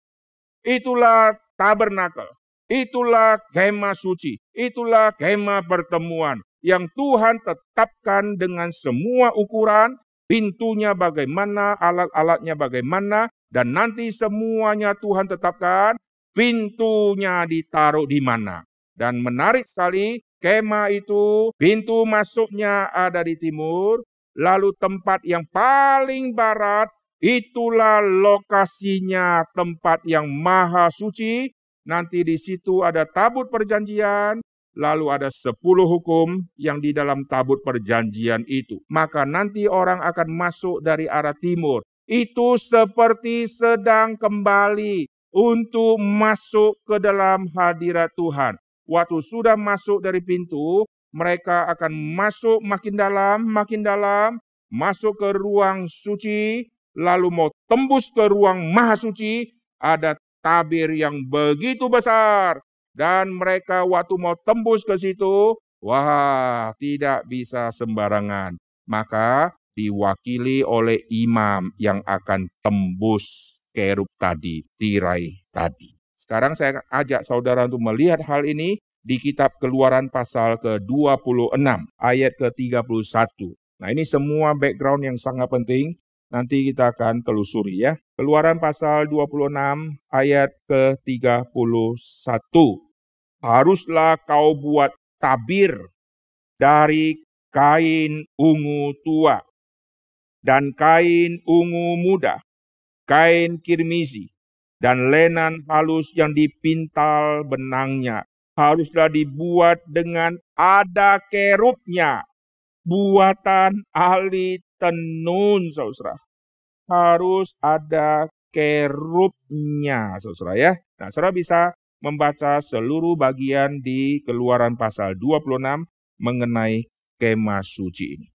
Itulah tabernakel, itulah kemah suci, itulah kemah pertemuan, yang Tuhan tetapkan dengan semua ukuran, pintunya bagaimana, alat-alatnya bagaimana, dan nanti semuanya Tuhan tetapkan, pintunya ditaruh di mana. Dan menarik sekali, kema itu pintu masuknya ada di timur, lalu tempat yang paling barat itulah lokasinya tempat yang maha suci. Nanti di situ ada tabut perjanjian, lalu ada sepuluh hukum yang di dalam tabut perjanjian itu. Maka nanti orang akan masuk dari arah timur. Itu seperti sedang kembali untuk masuk ke dalam hadirat Tuhan. Waktu sudah masuk dari pintu, mereka akan masuk makin dalam, makin dalam, masuk ke ruang suci, lalu mau tembus ke ruang maha suci, ada tabir yang begitu besar dan mereka waktu mau tembus ke situ, wah tidak bisa sembarangan. Maka diwakili oleh imam yang akan tembus kerub tadi, tirai tadi. Sekarang saya ajak saudara untuk melihat hal ini di kitab keluaran pasal ke-26 ayat ke-31. Nah ini semua background yang sangat penting. Nanti kita akan telusuri ya. Keluaran pasal 26 ayat ke-31 haruslah kau buat tabir dari kain ungu tua dan kain ungu muda, kain kirmizi, dan lenan halus yang dipintal benangnya. Haruslah dibuat dengan ada kerupnya, buatan ahli tenun, saudara. Harus ada kerupnya, saudara ya. Nah, saudara bisa membaca seluruh bagian di keluaran pasal 26 mengenai kemah suci ini.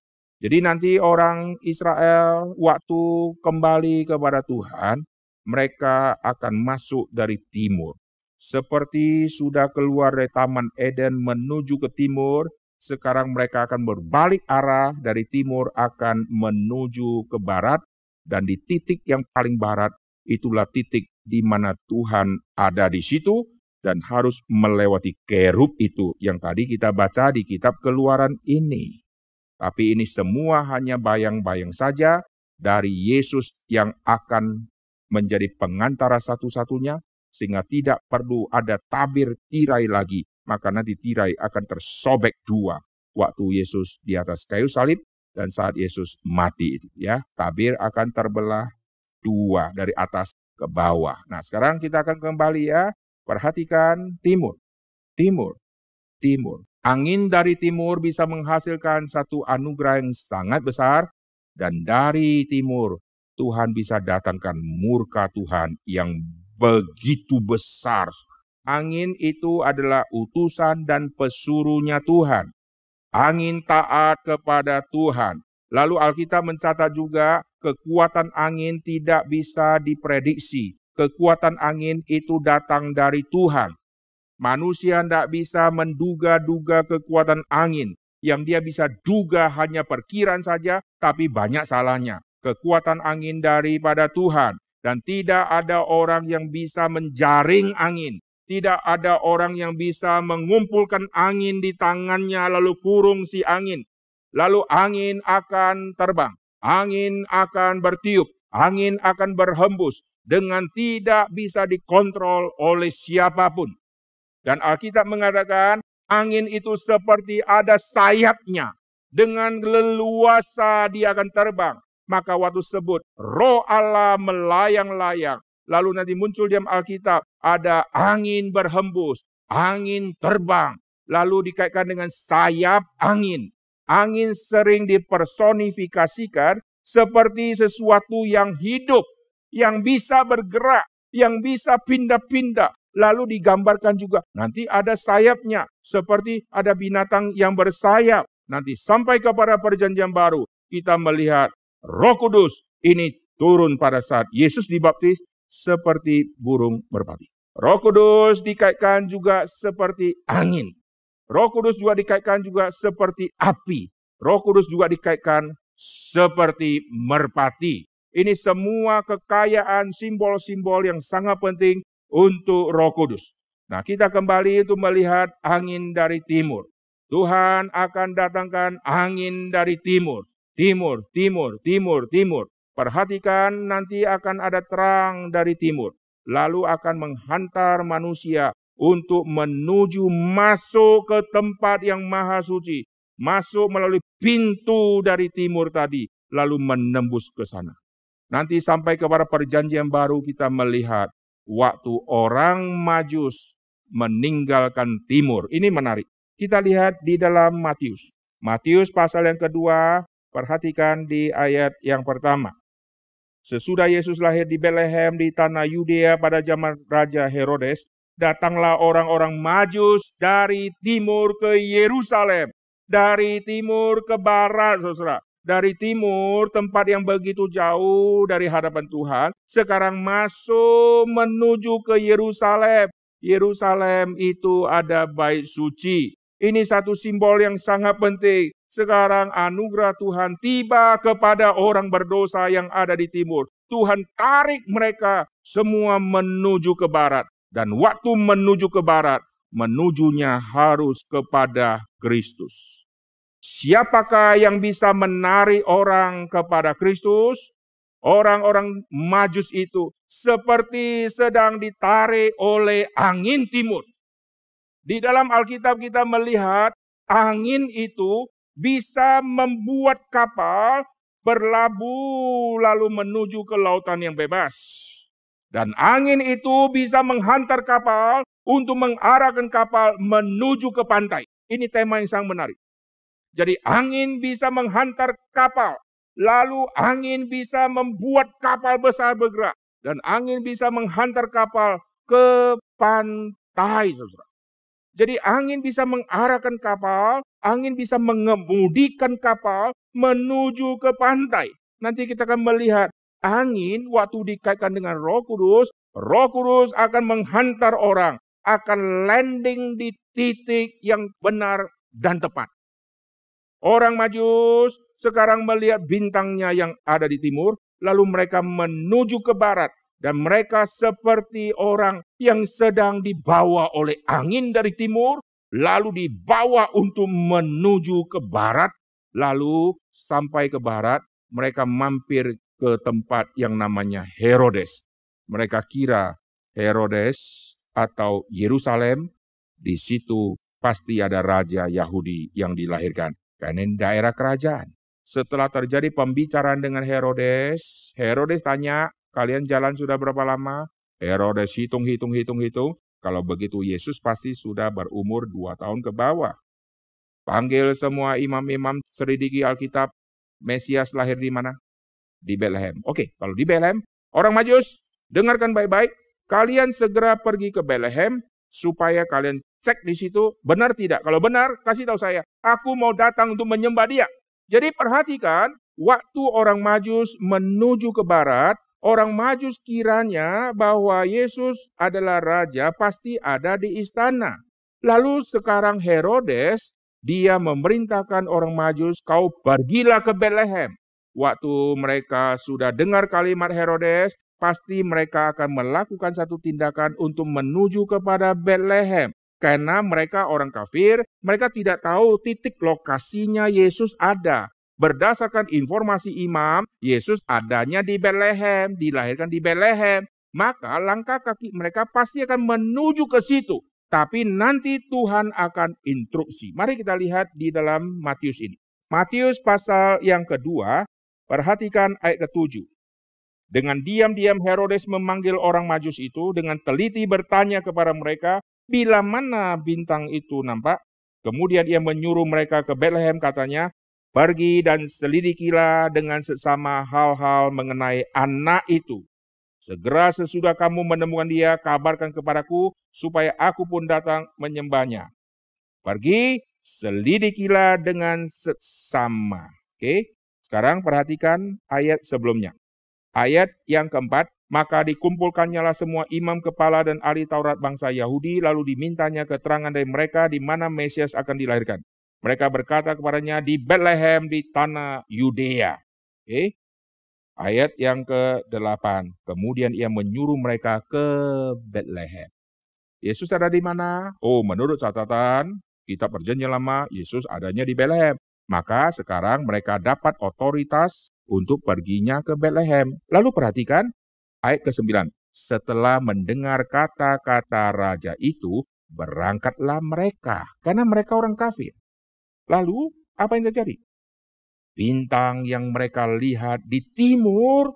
Jadi nanti orang Israel waktu kembali kepada Tuhan, mereka akan masuk dari timur. Seperti sudah keluar dari Taman Eden menuju ke timur, sekarang mereka akan berbalik arah dari timur akan menuju ke barat dan di titik yang paling barat itulah titik di mana Tuhan ada di situ dan harus melewati kerub itu yang tadi kita baca di kitab keluaran ini. Tapi ini semua hanya bayang-bayang saja dari Yesus yang akan menjadi pengantara satu-satunya sehingga tidak perlu ada tabir tirai lagi maka nanti tirai akan tersobek dua waktu Yesus di atas kayu salib dan saat Yesus mati itu ya tabir akan terbelah dua dari atas ke bawah. Nah, sekarang kita akan kembali ya. Perhatikan timur. Timur. Timur. Angin dari timur bisa menghasilkan satu anugerah yang sangat besar dan dari timur Tuhan bisa datangkan murka Tuhan yang begitu besar Angin itu adalah utusan dan pesuruhnya Tuhan. Angin taat kepada Tuhan. Lalu Alkitab mencatat juga kekuatan angin tidak bisa diprediksi. Kekuatan angin itu datang dari Tuhan. Manusia tidak bisa menduga-duga kekuatan angin. Yang dia bisa duga hanya perkiraan saja, tapi banyak salahnya. Kekuatan angin daripada Tuhan. Dan tidak ada orang yang bisa menjaring angin. Tidak ada orang yang bisa mengumpulkan angin di tangannya lalu kurung si angin. Lalu angin akan terbang, angin akan bertiup, angin akan berhembus dengan tidak bisa dikontrol oleh siapa pun. Dan Alkitab mengatakan angin itu seperti ada sayapnya. Dengan leluasa dia akan terbang. Maka waktu sebut roh Allah melayang-layang Lalu nanti muncul diam Alkitab, ada angin berhembus, angin terbang, lalu dikaitkan dengan sayap angin. Angin sering dipersonifikasikan seperti sesuatu yang hidup, yang bisa bergerak, yang bisa pindah-pindah. Lalu digambarkan juga nanti ada sayapnya, seperti ada binatang yang bersayap. Nanti sampai kepada perjanjian baru, kita melihat roh kudus ini turun pada saat Yesus dibaptis seperti burung merpati. Roh Kudus dikaitkan juga seperti angin. Roh Kudus juga dikaitkan juga seperti api. Roh Kudus juga dikaitkan seperti merpati. Ini semua kekayaan simbol-simbol yang sangat penting untuk Roh Kudus. Nah, kita kembali itu melihat angin dari timur. Tuhan akan datangkan angin dari timur. Timur, timur, timur, timur. Perhatikan nanti akan ada terang dari timur, lalu akan menghantar manusia untuk menuju masuk ke tempat yang maha suci, masuk melalui pintu dari timur tadi, lalu menembus ke sana. Nanti sampai kepada perjanjian baru kita melihat waktu orang Majus meninggalkan timur. Ini menarik. Kita lihat di dalam Matius. Matius pasal yang kedua, perhatikan di ayat yang pertama. Sesudah Yesus lahir di Bethlehem di tanah Yudea pada zaman Raja Herodes, datanglah orang-orang Majus dari timur ke Yerusalem, dari timur ke barat, saudara. Dari timur, tempat yang begitu jauh dari hadapan Tuhan, sekarang masuk menuju ke Yerusalem. Yerusalem itu ada bait suci. Ini satu simbol yang sangat penting. Sekarang anugerah Tuhan tiba kepada orang berdosa yang ada di timur. Tuhan tarik mereka semua menuju ke barat. Dan waktu menuju ke barat, menujunya harus kepada Kristus. Siapakah yang bisa menarik orang kepada Kristus? Orang-orang majus itu seperti sedang ditarik oleh angin timur. Di dalam Alkitab kita melihat angin itu bisa membuat kapal berlabuh lalu menuju ke lautan yang bebas. Dan angin itu bisa menghantar kapal untuk mengarahkan kapal menuju ke pantai. Ini tema yang sangat menarik. Jadi angin bisa menghantar kapal. Lalu angin bisa membuat kapal besar bergerak. Dan angin bisa menghantar kapal ke pantai. Saudara. Jadi angin bisa mengarahkan kapal, angin bisa mengemudikan kapal menuju ke pantai. Nanti kita akan melihat angin waktu dikaitkan dengan roh kudus, roh kudus akan menghantar orang akan landing di titik yang benar dan tepat. Orang Majus sekarang melihat bintangnya yang ada di timur, lalu mereka menuju ke barat dan mereka seperti orang yang sedang dibawa oleh angin dari timur, lalu dibawa untuk menuju ke barat, lalu sampai ke barat, mereka mampir ke tempat yang namanya Herodes. Mereka kira Herodes atau Yerusalem, di situ pasti ada raja Yahudi yang dilahirkan. Karena ini daerah kerajaan. Setelah terjadi pembicaraan dengan Herodes, Herodes tanya, Kalian jalan sudah berapa lama? Herodes hitung, hitung, hitung, hitung. Kalau begitu Yesus pasti sudah berumur dua tahun ke bawah. Panggil semua imam-imam seridiki Alkitab. Mesias lahir di mana? Di Bethlehem. Oke, kalau di Bethlehem, orang Majus, dengarkan baik-baik. Kalian segera pergi ke Bethlehem supaya kalian cek di situ benar tidak. Kalau benar, kasih tahu saya. Aku mau datang untuk menyembah dia. Jadi perhatikan, waktu orang Majus menuju ke barat, Orang Majus kiranya bahwa Yesus adalah raja pasti ada di istana. Lalu sekarang Herodes, dia memerintahkan orang Majus, kau pergilah ke Bethlehem. Waktu mereka sudah dengar kalimat Herodes, pasti mereka akan melakukan satu tindakan untuk menuju kepada Bethlehem. Karena mereka orang kafir, mereka tidak tahu titik lokasinya Yesus ada. Berdasarkan informasi imam, Yesus adanya di Bethlehem, dilahirkan di Bethlehem. Maka langkah kaki mereka pasti akan menuju ke situ. Tapi nanti Tuhan akan instruksi. Mari kita lihat di dalam Matius ini. Matius pasal yang kedua, perhatikan ayat ketujuh. Dengan diam-diam Herodes memanggil orang majus itu, dengan teliti bertanya kepada mereka, bila mana bintang itu nampak? Kemudian ia menyuruh mereka ke Bethlehem katanya, Pergi dan selidikilah dengan sesama hal-hal mengenai anak itu. Segera sesudah kamu menemukan dia, kabarkan kepadaku, supaya aku pun datang menyembahnya. Pergi, selidikilah dengan sesama. Oke, sekarang perhatikan ayat sebelumnya. Ayat yang keempat, maka dikumpulkannyalah semua imam kepala dan ahli Taurat bangsa Yahudi, lalu dimintanya keterangan dari mereka di mana Mesias akan dilahirkan. Mereka berkata kepadanya di Bethlehem di tanah Yudea. Okay. Ayat yang ke-8. Kemudian ia menyuruh mereka ke Bethlehem. Yesus ada di mana? Oh, menurut catatan kitab perjanjian lama, Yesus adanya di Bethlehem. Maka sekarang mereka dapat otoritas untuk perginya ke Bethlehem. Lalu perhatikan ayat ke-9. Setelah mendengar kata-kata raja itu, berangkatlah mereka. Karena mereka orang kafir. Lalu apa yang terjadi? Bintang yang mereka lihat di timur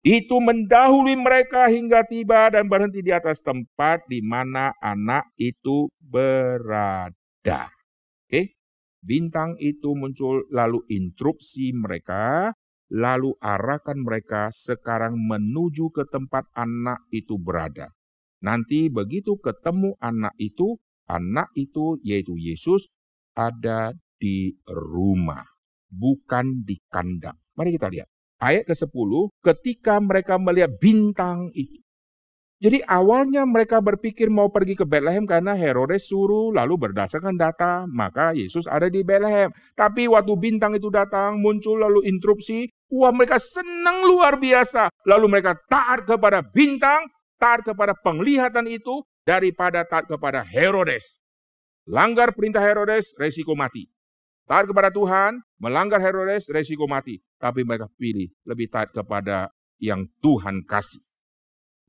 itu mendahului mereka hingga tiba dan berhenti di atas tempat di mana anak itu berada. Oke, bintang itu muncul lalu instruksi mereka, lalu arahkan mereka sekarang menuju ke tempat anak itu berada. Nanti begitu ketemu anak itu, anak itu yaitu Yesus ada di rumah, bukan di kandang. Mari kita lihat. Ayat ke-10, ketika mereka melihat bintang itu. Jadi awalnya mereka berpikir mau pergi ke Bethlehem karena Herodes suruh, lalu berdasarkan data, maka Yesus ada di Bethlehem. Tapi waktu bintang itu datang, muncul lalu interupsi, wah mereka senang luar biasa. Lalu mereka taat kepada bintang, taat kepada penglihatan itu, daripada taat kepada Herodes. Langgar perintah Herodes, resiko mati. Taat kepada Tuhan, melanggar Herodes, resiko mati. Tapi mereka pilih lebih taat kepada yang Tuhan kasih.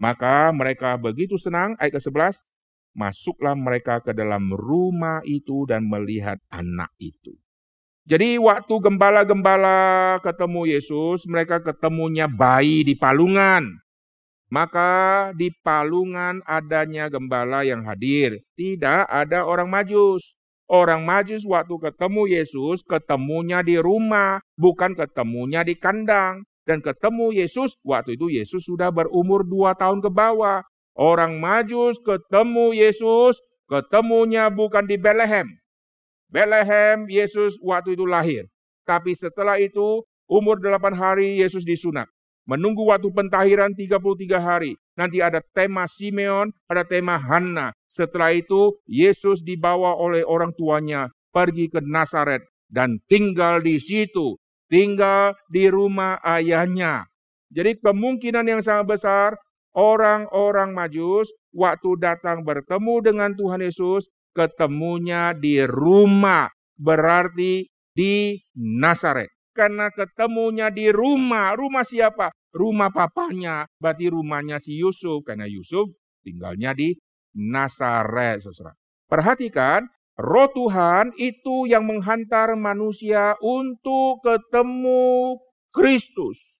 Maka mereka begitu senang, ayat ke-11, masuklah mereka ke dalam rumah itu dan melihat anak itu. Jadi waktu gembala-gembala ketemu Yesus, mereka ketemunya bayi di palungan. Maka di palungan adanya gembala yang hadir. Tidak ada orang majus. Orang majus waktu ketemu Yesus, ketemunya di rumah, bukan ketemunya di kandang. Dan ketemu Yesus, waktu itu Yesus sudah berumur dua tahun ke bawah. Orang majus ketemu Yesus, ketemunya bukan di Bethlehem. Bethlehem, Yesus waktu itu lahir. Tapi setelah itu, umur delapan hari Yesus disunat menunggu waktu pentahiran 33 hari. Nanti ada tema Simeon, ada tema Hanna. Setelah itu Yesus dibawa oleh orang tuanya pergi ke Nazaret dan tinggal di situ, tinggal di rumah ayahnya. Jadi kemungkinan yang sangat besar orang-orang Majus waktu datang bertemu dengan Tuhan Yesus ketemunya di rumah, berarti di Nazaret. Karena ketemunya di rumah, rumah siapa? Rumah papanya, berarti rumahnya si Yusuf. Karena Yusuf tinggalnya di Nazaret, saudara. Perhatikan, roh Tuhan itu yang menghantar manusia untuk ketemu Kristus.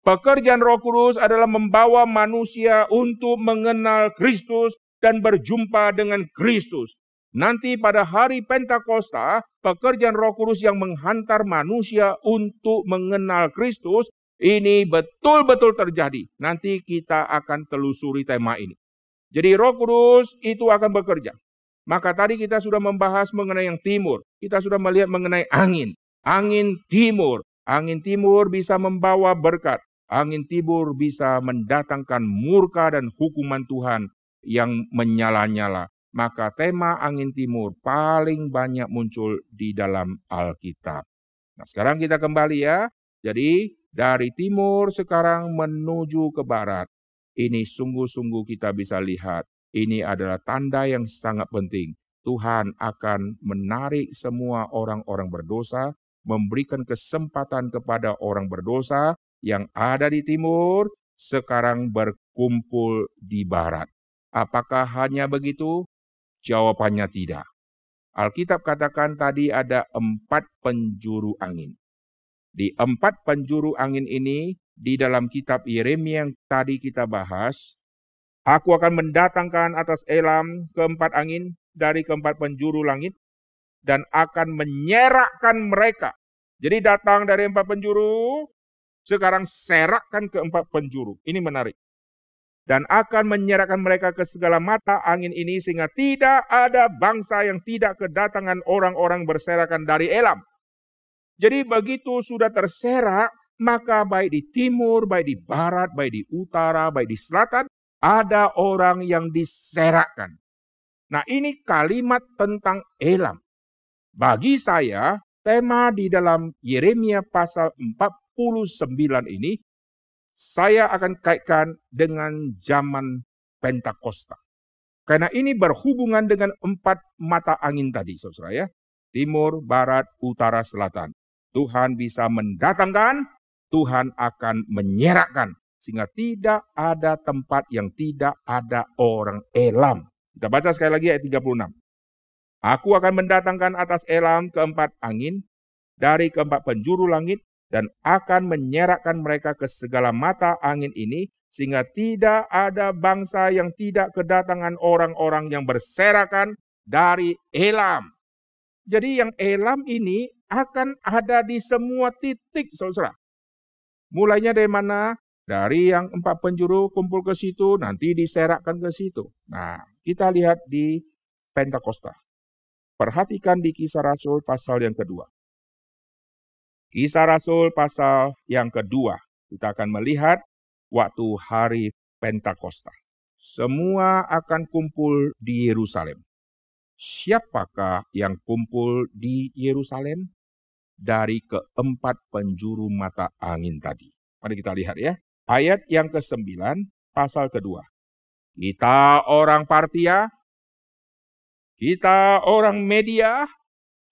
Pekerjaan Roh Kudus adalah membawa manusia untuk mengenal Kristus dan berjumpa dengan Kristus. Nanti pada hari Pentakosta, pekerjaan Roh Kudus yang menghantar manusia untuk mengenal Kristus ini betul-betul terjadi. Nanti kita akan telusuri tema ini. Jadi Roh Kudus itu akan bekerja. Maka tadi kita sudah membahas mengenai yang timur. Kita sudah melihat mengenai angin. Angin timur. Angin timur bisa membawa berkat. Angin timur bisa mendatangkan murka dan hukuman Tuhan yang menyala-nyala maka tema angin timur paling banyak muncul di dalam Alkitab. Nah, sekarang kita kembali ya. Jadi, dari timur sekarang menuju ke barat. Ini sungguh-sungguh kita bisa lihat. Ini adalah tanda yang sangat penting. Tuhan akan menarik semua orang-orang berdosa, memberikan kesempatan kepada orang berdosa yang ada di timur, sekarang berkumpul di barat. Apakah hanya begitu? Jawabannya tidak. Alkitab katakan tadi ada empat penjuru angin. Di empat penjuru angin ini, di dalam kitab Yeremia yang tadi kita bahas, aku akan mendatangkan atas Elam keempat angin dari keempat penjuru langit, dan akan menyerakkan mereka. Jadi datang dari empat penjuru, sekarang serakkan ke empat penjuru. Ini menarik dan akan menyerahkan mereka ke segala mata angin ini sehingga tidak ada bangsa yang tidak kedatangan orang-orang berserakan dari Elam. Jadi begitu sudah terserak, maka baik di timur, baik di barat, baik di utara, baik di selatan, ada orang yang diserakkan. Nah ini kalimat tentang Elam. Bagi saya, tema di dalam Yeremia pasal 49 ini saya akan kaitkan dengan zaman Pentakosta. Karena ini berhubungan dengan empat mata angin tadi, saudara ya. Timur, barat, utara, selatan. Tuhan bisa mendatangkan, Tuhan akan menyerahkan. Sehingga tidak ada tempat yang tidak ada orang Elam. Kita baca sekali lagi ayat 36. Aku akan mendatangkan atas Elam keempat angin, dari keempat penjuru langit, dan akan menyerahkan mereka ke segala mata angin ini, sehingga tidak ada bangsa yang tidak kedatangan orang-orang yang berserakan dari Elam. Jadi yang Elam ini akan ada di semua titik, saudara. Mulainya dari mana? Dari yang empat penjuru kumpul ke situ, nanti diserakkan ke situ. Nah, kita lihat di Pentakosta. Perhatikan di kisah Rasul pasal yang kedua. Kisah Rasul pasal yang kedua. Kita akan melihat waktu hari Pentakosta. Semua akan kumpul di Yerusalem. Siapakah yang kumpul di Yerusalem? Dari keempat penjuru mata angin tadi. Mari kita lihat ya. Ayat yang ke-9, pasal kedua. Kita orang Partia, kita orang Media,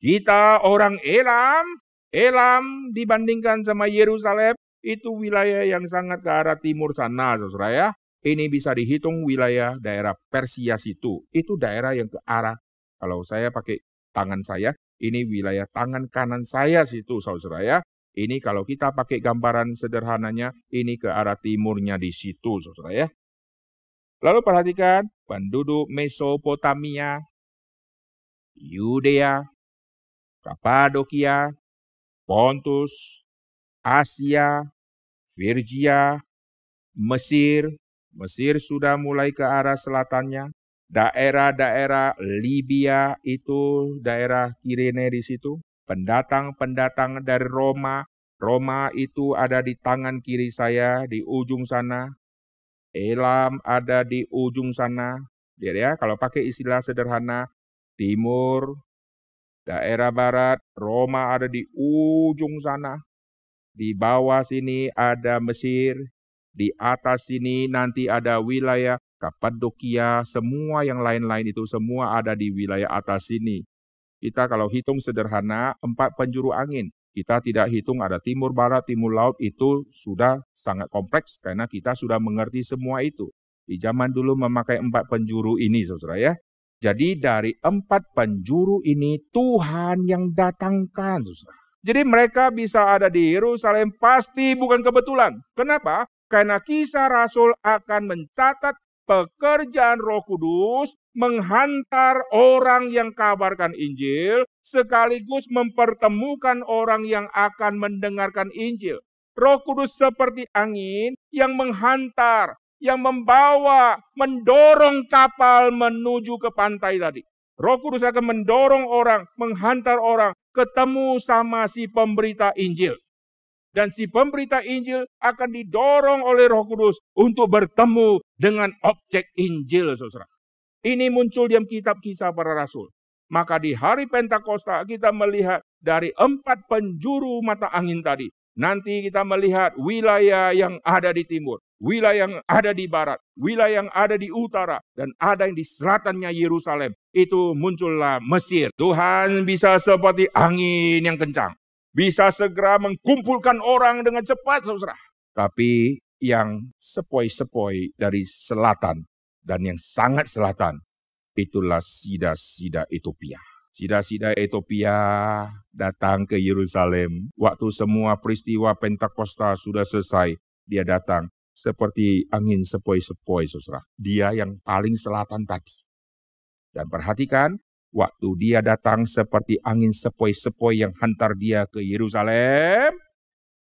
kita orang Elam, Elam dibandingkan sama Yerusalem itu wilayah yang sangat ke arah timur sana, saudara ya. Ini bisa dihitung wilayah daerah Persia situ. Itu daerah yang ke arah, kalau saya pakai tangan saya, ini wilayah tangan kanan saya situ, saudara ya. Ini kalau kita pakai gambaran sederhananya, ini ke arah timurnya di situ, saudara ya. Lalu perhatikan penduduk Mesopotamia, Yudea, Kapadokia, Pontus, Asia, Virgia, Mesir, Mesir sudah mulai ke arah selatannya, daerah-daerah Libya itu daerah Kirene di situ, pendatang-pendatang dari Roma, Roma itu ada di tangan kiri saya di ujung sana, Elam ada di ujung sana, Lihat ya, kalau pakai istilah sederhana, timur, daerah barat, Roma ada di ujung sana. Di bawah sini ada Mesir, di atas sini nanti ada wilayah Kapadokia, semua yang lain-lain itu semua ada di wilayah atas sini. Kita kalau hitung sederhana, empat penjuru angin. Kita tidak hitung ada timur, barat, timur, laut, itu sudah sangat kompleks karena kita sudah mengerti semua itu. Di zaman dulu memakai empat penjuru ini, saudara ya. Jadi dari empat penjuru ini Tuhan yang datangkan, saudara. Jadi mereka bisa ada di Yerusalem pasti bukan kebetulan. Kenapa? Karena kisah Rasul akan mencatat pekerjaan Roh Kudus menghantar orang yang kabarkan Injil sekaligus mempertemukan orang yang akan mendengarkan Injil. Roh Kudus seperti angin yang menghantar, yang membawa, mendorong kapal menuju ke pantai tadi. Roh Kudus akan mendorong orang, menghantar orang ketemu sama si pemberita Injil. Dan si pemberita Injil akan didorong oleh Roh Kudus untuk bertemu dengan objek Injil, saudara. Ini muncul di kitab kisah para rasul. Maka di hari Pentakosta kita melihat dari empat penjuru mata angin tadi. Nanti kita melihat wilayah yang ada di timur, wilayah yang ada di barat, wilayah yang ada di utara, dan ada yang di selatannya Yerusalem. Itu muncullah Mesir. Tuhan bisa seperti angin yang kencang. Bisa segera mengkumpulkan orang dengan cepat, saudara. Tapi yang sepoi-sepoi dari selatan dan yang sangat selatan, itulah sida-sida Ethiopia. Sida-sida Ethiopia datang ke Yerusalem. Waktu semua peristiwa Pentakosta sudah selesai, dia datang seperti angin sepoi-sepoi, saudara. Dia yang paling selatan tadi. Dan perhatikan, waktu dia datang seperti angin sepoi-sepoi yang hantar dia ke Yerusalem,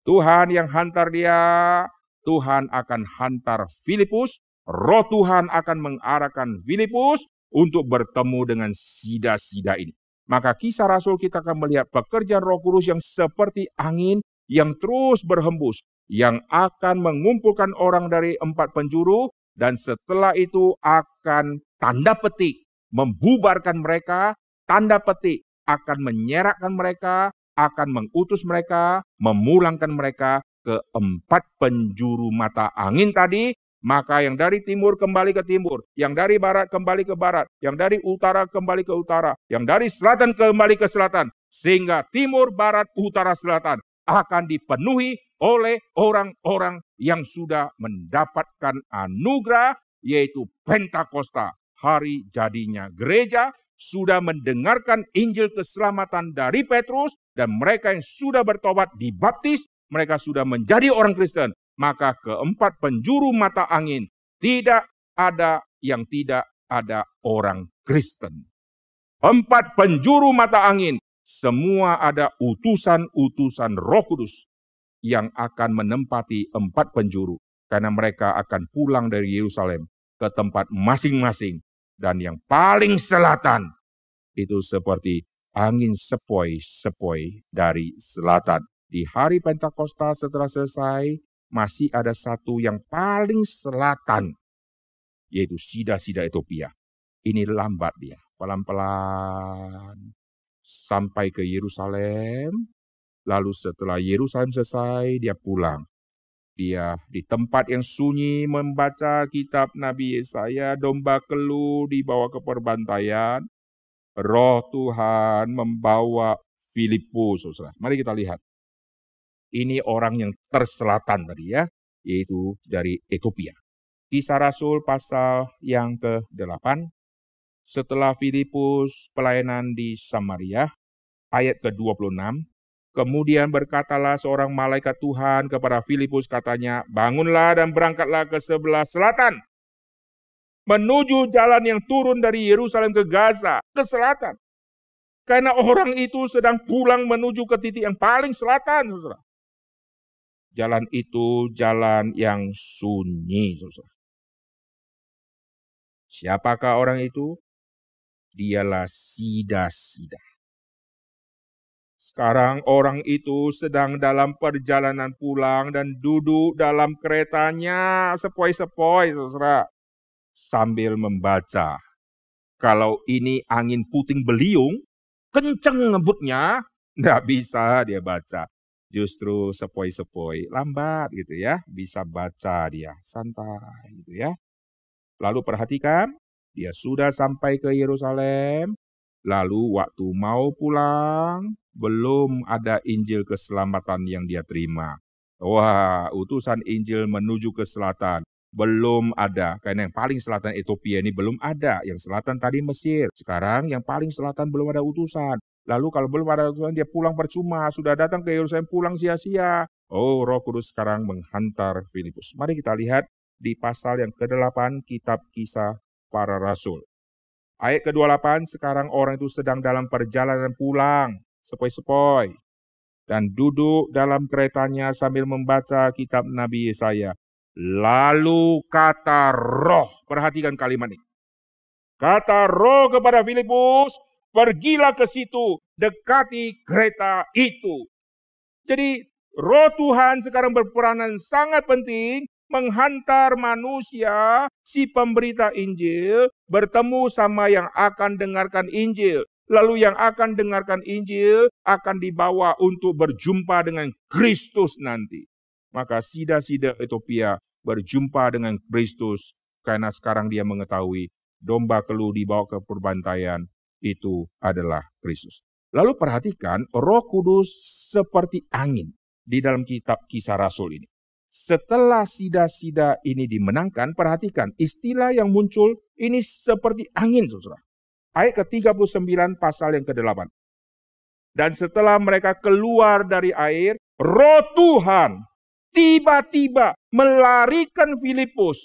Tuhan yang hantar dia, Tuhan akan hantar Filipus, roh Tuhan akan mengarahkan Filipus untuk bertemu dengan sida-sida ini. Maka kisah Rasul kita akan melihat pekerjaan roh kudus yang seperti angin yang terus berhembus, yang akan mengumpulkan orang dari empat penjuru, dan setelah itu akan tanda petik, membubarkan mereka, tanda petik akan menyerakkan mereka, akan mengutus mereka, memulangkan mereka ke empat penjuru mata angin tadi, maka yang dari timur kembali ke timur, yang dari barat kembali ke barat, yang dari utara kembali ke utara, yang dari selatan kembali ke selatan. Sehingga timur, barat, utara, selatan akan dipenuhi oleh orang-orang yang sudah mendapatkan anugerah, yaitu Pentakosta, hari jadinya. Gereja, sudah mendengarkan Injil keselamatan dari Petrus, dan mereka yang sudah bertobat dibaptis, mereka sudah menjadi orang Kristen. Maka keempat penjuru mata angin tidak ada yang tidak ada orang Kristen. Empat penjuru mata angin semua ada utusan-utusan Roh Kudus yang akan menempati empat penjuru. Karena mereka akan pulang dari Yerusalem ke tempat masing-masing dan yang paling selatan itu seperti angin sepoi-sepoi dari selatan. Di hari Pentakosta setelah selesai, masih ada satu yang paling selatan, yaitu sida-sida Ethiopia. Ini lambat dia, pelan-pelan sampai ke Yerusalem. Lalu setelah Yerusalem selesai, dia pulang. Dia di tempat yang sunyi membaca kitab Nabi Yesaya, domba kelu dibawa ke perbantaian. Roh Tuhan membawa Filipus, saudara. Mari kita lihat. Ini orang yang terselatan tadi ya, yaitu dari Ethiopia. Kisah Rasul pasal yang ke-8, setelah Filipus pelayanan di Samaria, ayat ke-26, Kemudian berkatalah seorang malaikat Tuhan kepada Filipus katanya, bangunlah dan berangkatlah ke sebelah selatan. Menuju jalan yang turun dari Yerusalem ke Gaza, ke selatan. Karena orang itu sedang pulang menuju ke titik yang paling selatan, saudara. Jalan itu jalan yang sunyi, saudara. Siapakah orang itu? Dialah sida-sida. Sekarang orang itu sedang dalam perjalanan pulang dan duduk dalam keretanya sepoi-sepoi, saudara. sambil membaca. Kalau ini angin puting beliung, kenceng ngebutnya, nggak bisa dia baca. Justru sepoi-sepoi, lambat gitu ya, bisa baca dia, santai gitu ya. Lalu perhatikan, dia sudah sampai ke Yerusalem, lalu waktu mau pulang, belum ada Injil keselamatan yang dia terima. Wah, utusan Injil menuju ke selatan belum ada. Karena yang paling selatan Ethiopia ini belum ada. Yang selatan tadi Mesir. Sekarang yang paling selatan belum ada utusan. Lalu kalau belum ada utusan dia pulang percuma. Sudah datang ke Yerusalem pulang sia-sia. Oh roh kudus sekarang menghantar Filipus. Mari kita lihat di pasal yang ke-8 kitab kisah para rasul. Ayat ke-28 sekarang orang itu sedang dalam perjalanan pulang. Sepoi-sepoi dan duduk dalam keretanya sambil membaca kitab Nabi Yesaya. Lalu kata roh, perhatikan kalimat ini. Kata roh kepada Filipus, pergilah ke situ, dekati kereta itu. Jadi roh Tuhan sekarang berperanan sangat penting menghantar manusia, si pemberita Injil, bertemu sama yang akan dengarkan Injil. Lalu yang akan dengarkan Injil akan dibawa untuk berjumpa dengan Kristus nanti. Maka sida-sida Ethiopia berjumpa dengan Kristus karena sekarang dia mengetahui domba keluh dibawa ke perbantaian itu adalah Kristus. Lalu perhatikan roh kudus seperti angin di dalam kitab kisah rasul ini. Setelah sida-sida ini dimenangkan, perhatikan istilah yang muncul ini seperti angin, saudara. Ayat ke-39 pasal yang ke-8. Dan setelah mereka keluar dari air, roh Tuhan tiba-tiba melarikan Filipus.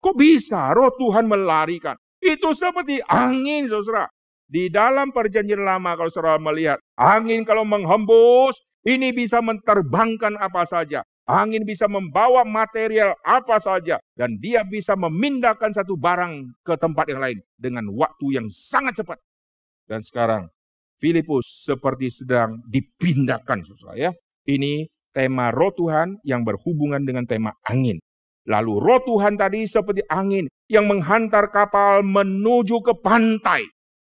Kok bisa roh Tuhan melarikan? Itu seperti angin, saudara. Di dalam perjanjian lama kalau saudara melihat, angin kalau menghembus, ini bisa menterbangkan apa saja. Angin bisa membawa material apa saja. Dan dia bisa memindahkan satu barang ke tempat yang lain. Dengan waktu yang sangat cepat. Dan sekarang, Filipus seperti sedang dipindahkan. Saudara, ya. Ini tema roh Tuhan yang berhubungan dengan tema angin. Lalu roh Tuhan tadi seperti angin yang menghantar kapal menuju ke pantai.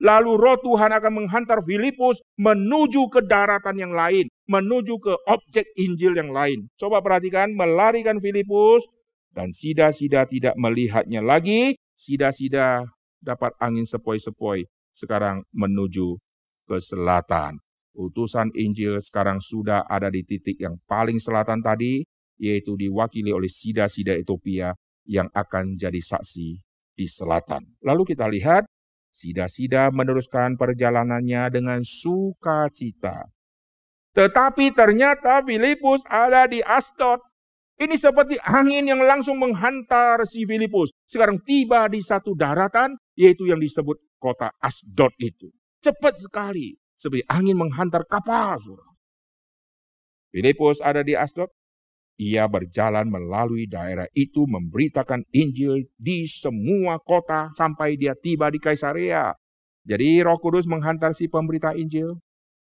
Lalu roh Tuhan akan menghantar Filipus menuju ke daratan yang lain, menuju ke objek Injil yang lain. Coba perhatikan, melarikan Filipus dan sida-sida tidak melihatnya lagi. Sida-sida dapat angin sepoi-sepoi sekarang menuju ke selatan utusan Injil sekarang sudah ada di titik yang paling selatan tadi, yaitu diwakili oleh sida-sida Ethiopia yang akan jadi saksi di selatan. Lalu kita lihat, sida-sida meneruskan perjalanannya dengan sukacita. Tetapi ternyata Filipus ada di Asdod. Ini seperti angin yang langsung menghantar si Filipus. Sekarang tiba di satu daratan, yaitu yang disebut kota Asdod itu. Cepat sekali seperti angin menghantar kapal. Filipus ada di Asdod. Ia berjalan melalui daerah itu memberitakan Injil di semua kota sampai dia tiba di Kaisarea. Jadi Roh Kudus menghantar si pemberita Injil.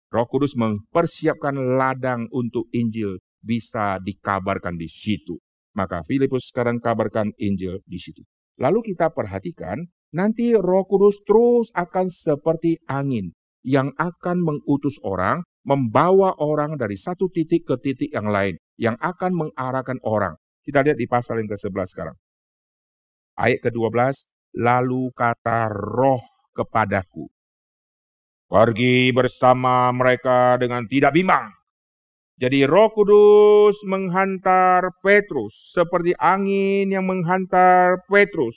Roh Kudus mempersiapkan ladang untuk Injil bisa dikabarkan di situ. Maka Filipus sekarang kabarkan Injil di situ. Lalu kita perhatikan, nanti Roh Kudus terus akan seperti angin yang akan mengutus orang, membawa orang dari satu titik ke titik yang lain, yang akan mengarahkan orang. Kita lihat di pasal yang ke-11 sekarang. Ayat ke-12, lalu kata roh kepadaku, pergi bersama mereka dengan tidak bimbang. Jadi roh kudus menghantar Petrus seperti angin yang menghantar Petrus.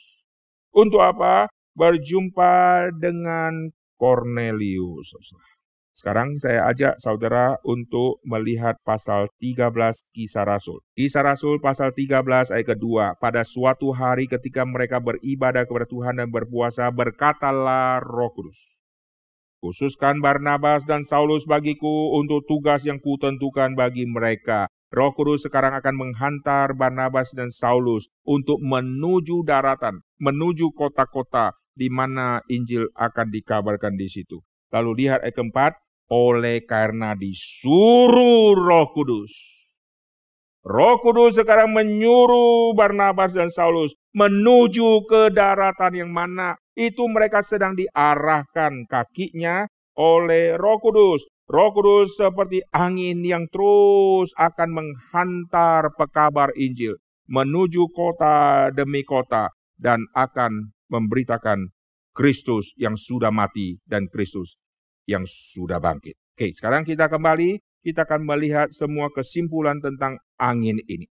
Untuk apa? Berjumpa dengan Cornelius. Sekarang saya ajak saudara untuk melihat pasal 13 kisah Rasul. Kisah Rasul pasal 13 ayat kedua. Pada suatu hari ketika mereka beribadah kepada Tuhan dan berpuasa, berkatalah roh kudus. Khususkan Barnabas dan Saulus bagiku untuk tugas yang kutentukan bagi mereka. Roh Kudus sekarang akan menghantar Barnabas dan Saulus untuk menuju daratan, menuju kota-kota, di mana Injil akan dikabarkan di situ. Lalu lihat ayat keempat, oleh karena disuruh roh kudus. Roh Kudus sekarang menyuruh Barnabas dan Saulus menuju ke daratan yang mana itu mereka sedang diarahkan kakinya oleh Roh Kudus. Roh Kudus seperti angin yang terus akan menghantar pekabar Injil menuju kota demi kota dan akan memberitakan Kristus yang sudah mati dan Kristus yang sudah bangkit. Oke, sekarang kita kembali kita akan melihat semua kesimpulan tentang angin ini.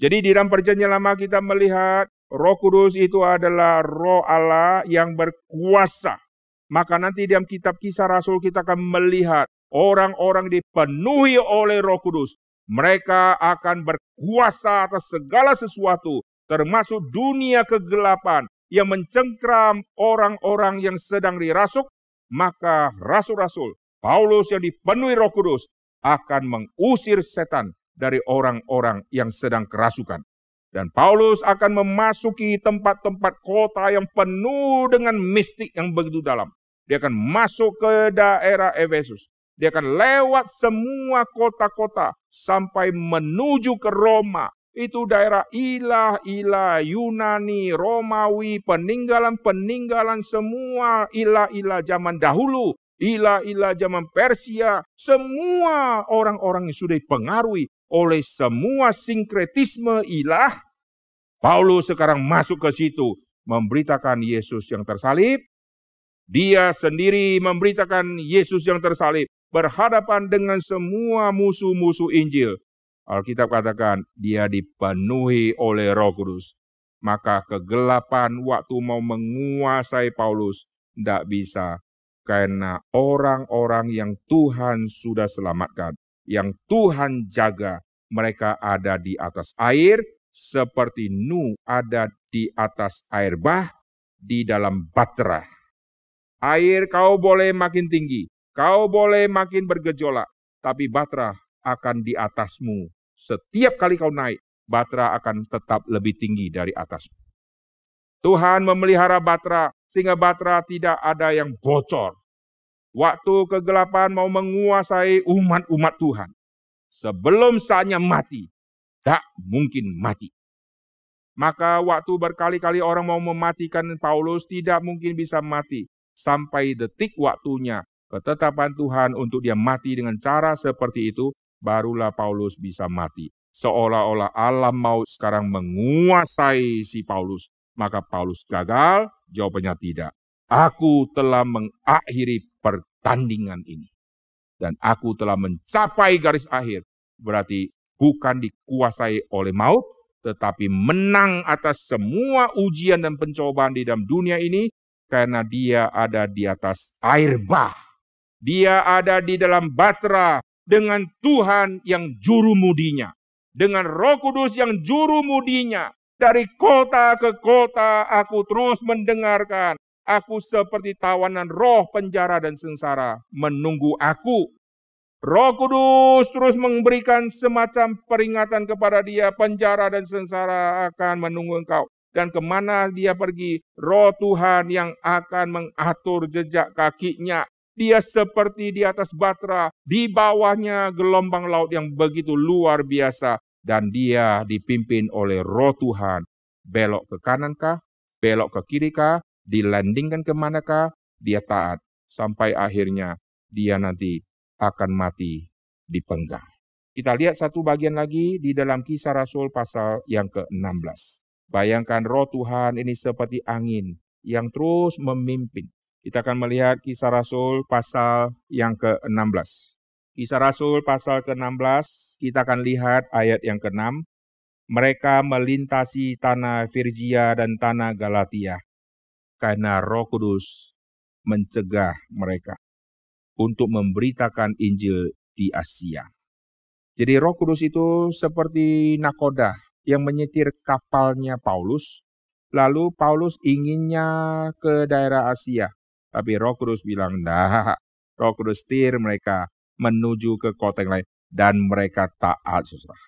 Jadi di dalam perjanjian lama kita melihat roh kudus itu adalah roh Allah yang berkuasa. Maka nanti dalam kitab kisah rasul kita akan melihat orang-orang dipenuhi oleh roh kudus. Mereka akan berkuasa atas segala sesuatu termasuk dunia kegelapan yang mencengkram orang-orang yang sedang dirasuk, maka rasul-rasul Paulus yang dipenuhi Roh Kudus akan mengusir setan dari orang-orang yang sedang kerasukan. Dan Paulus akan memasuki tempat-tempat kota yang penuh dengan mistik yang begitu dalam. Dia akan masuk ke daerah Efesus. Dia akan lewat semua kota-kota sampai menuju ke Roma. Itu daerah ilah-ilah Yunani, Romawi, peninggalan-peninggalan semua ilah-ilah zaman dahulu ilah-ilah zaman Persia, semua orang-orang yang sudah dipengaruhi oleh semua sinkretisme ilah, Paulus sekarang masuk ke situ memberitakan Yesus yang tersalib. Dia sendiri memberitakan Yesus yang tersalib berhadapan dengan semua musuh-musuh Injil. Alkitab katakan dia dipenuhi oleh Roh Kudus. Maka kegelapan waktu mau menguasai Paulus tidak bisa karena orang-orang yang Tuhan sudah selamatkan, yang Tuhan jaga, mereka ada di atas air, seperti Nu ada di atas air bah, di dalam batra. Air kau boleh makin tinggi, kau boleh makin bergejolak, tapi batra akan di atasmu. Setiap kali kau naik, batra akan tetap lebih tinggi dari atasmu. Tuhan memelihara batra sehingga batra tidak ada yang bocor. Waktu kegelapan mau menguasai umat-umat Tuhan. Sebelum saatnya mati, tak mungkin mati. Maka waktu berkali-kali orang mau mematikan Paulus tidak mungkin bisa mati. Sampai detik waktunya ketetapan Tuhan untuk dia mati dengan cara seperti itu, barulah Paulus bisa mati. Seolah-olah alam maut sekarang menguasai si Paulus. Maka Paulus gagal, jawabannya tidak. Aku telah mengakhiri pertandingan ini. Dan aku telah mencapai garis akhir. Berarti bukan dikuasai oleh maut, tetapi menang atas semua ujian dan pencobaan di dalam dunia ini karena dia ada di atas air bah. Dia ada di dalam batra dengan Tuhan yang juru mudinya. Dengan roh kudus yang juru mudinya. Dari kota ke kota aku terus mendengarkan Aku seperti tawanan roh penjara dan sengsara menunggu aku. Roh Kudus terus memberikan semacam peringatan kepada dia, penjara dan sengsara akan menunggu engkau. Dan ke mana dia pergi, roh Tuhan yang akan mengatur jejak kakinya. Dia seperti di atas batra, di bawahnya gelombang laut yang begitu luar biasa. Dan dia dipimpin oleh roh Tuhan. Belok ke kanankah? Belok ke kirikah? dilandingkan ke manakah, dia taat. Sampai akhirnya dia nanti akan mati dipenggal. Kita lihat satu bagian lagi di dalam kisah Rasul pasal yang ke-16. Bayangkan roh Tuhan ini seperti angin yang terus memimpin. Kita akan melihat kisah Rasul pasal yang ke-16. Kisah Rasul pasal ke-16, kita akan lihat ayat yang ke-6. Mereka melintasi tanah Virgia dan tanah Galatia karena Roh Kudus mencegah mereka untuk memberitakan Injil di Asia. Jadi Roh Kudus itu seperti nakoda yang menyetir kapalnya Paulus, lalu Paulus inginnya ke daerah Asia, tapi Roh Kudus bilang, "Nah, Roh Kudus setir mereka menuju ke kota yang lain dan mereka taat susah.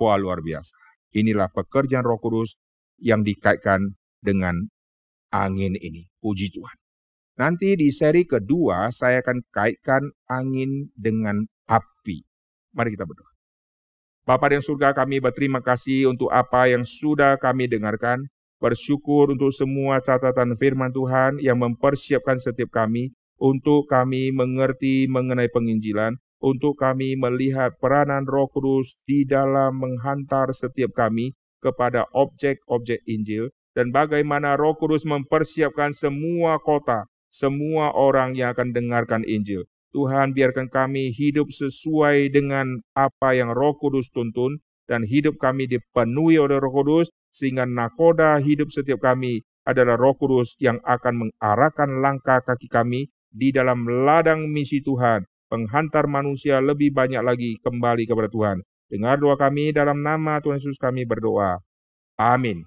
Wah luar biasa. Inilah pekerjaan Roh Kudus yang dikaitkan dengan angin ini. Puji Tuhan. Nanti di seri kedua saya akan kaitkan angin dengan api. Mari kita berdoa. Bapa yang surga kami berterima kasih untuk apa yang sudah kami dengarkan. Bersyukur untuk semua catatan firman Tuhan yang mempersiapkan setiap kami untuk kami mengerti mengenai penginjilan, untuk kami melihat peranan Roh Kudus di dalam menghantar setiap kami kepada objek-objek Injil, dan bagaimana Roh Kudus mempersiapkan semua kota, semua orang yang akan dengarkan Injil. Tuhan biarkan kami hidup sesuai dengan apa yang Roh Kudus tuntun dan hidup kami dipenuhi oleh Roh Kudus sehingga nakoda hidup setiap kami adalah Roh Kudus yang akan mengarahkan langkah kaki kami di dalam ladang misi Tuhan, penghantar manusia lebih banyak lagi kembali kepada Tuhan. Dengar doa kami dalam nama Tuhan Yesus kami berdoa. Amin.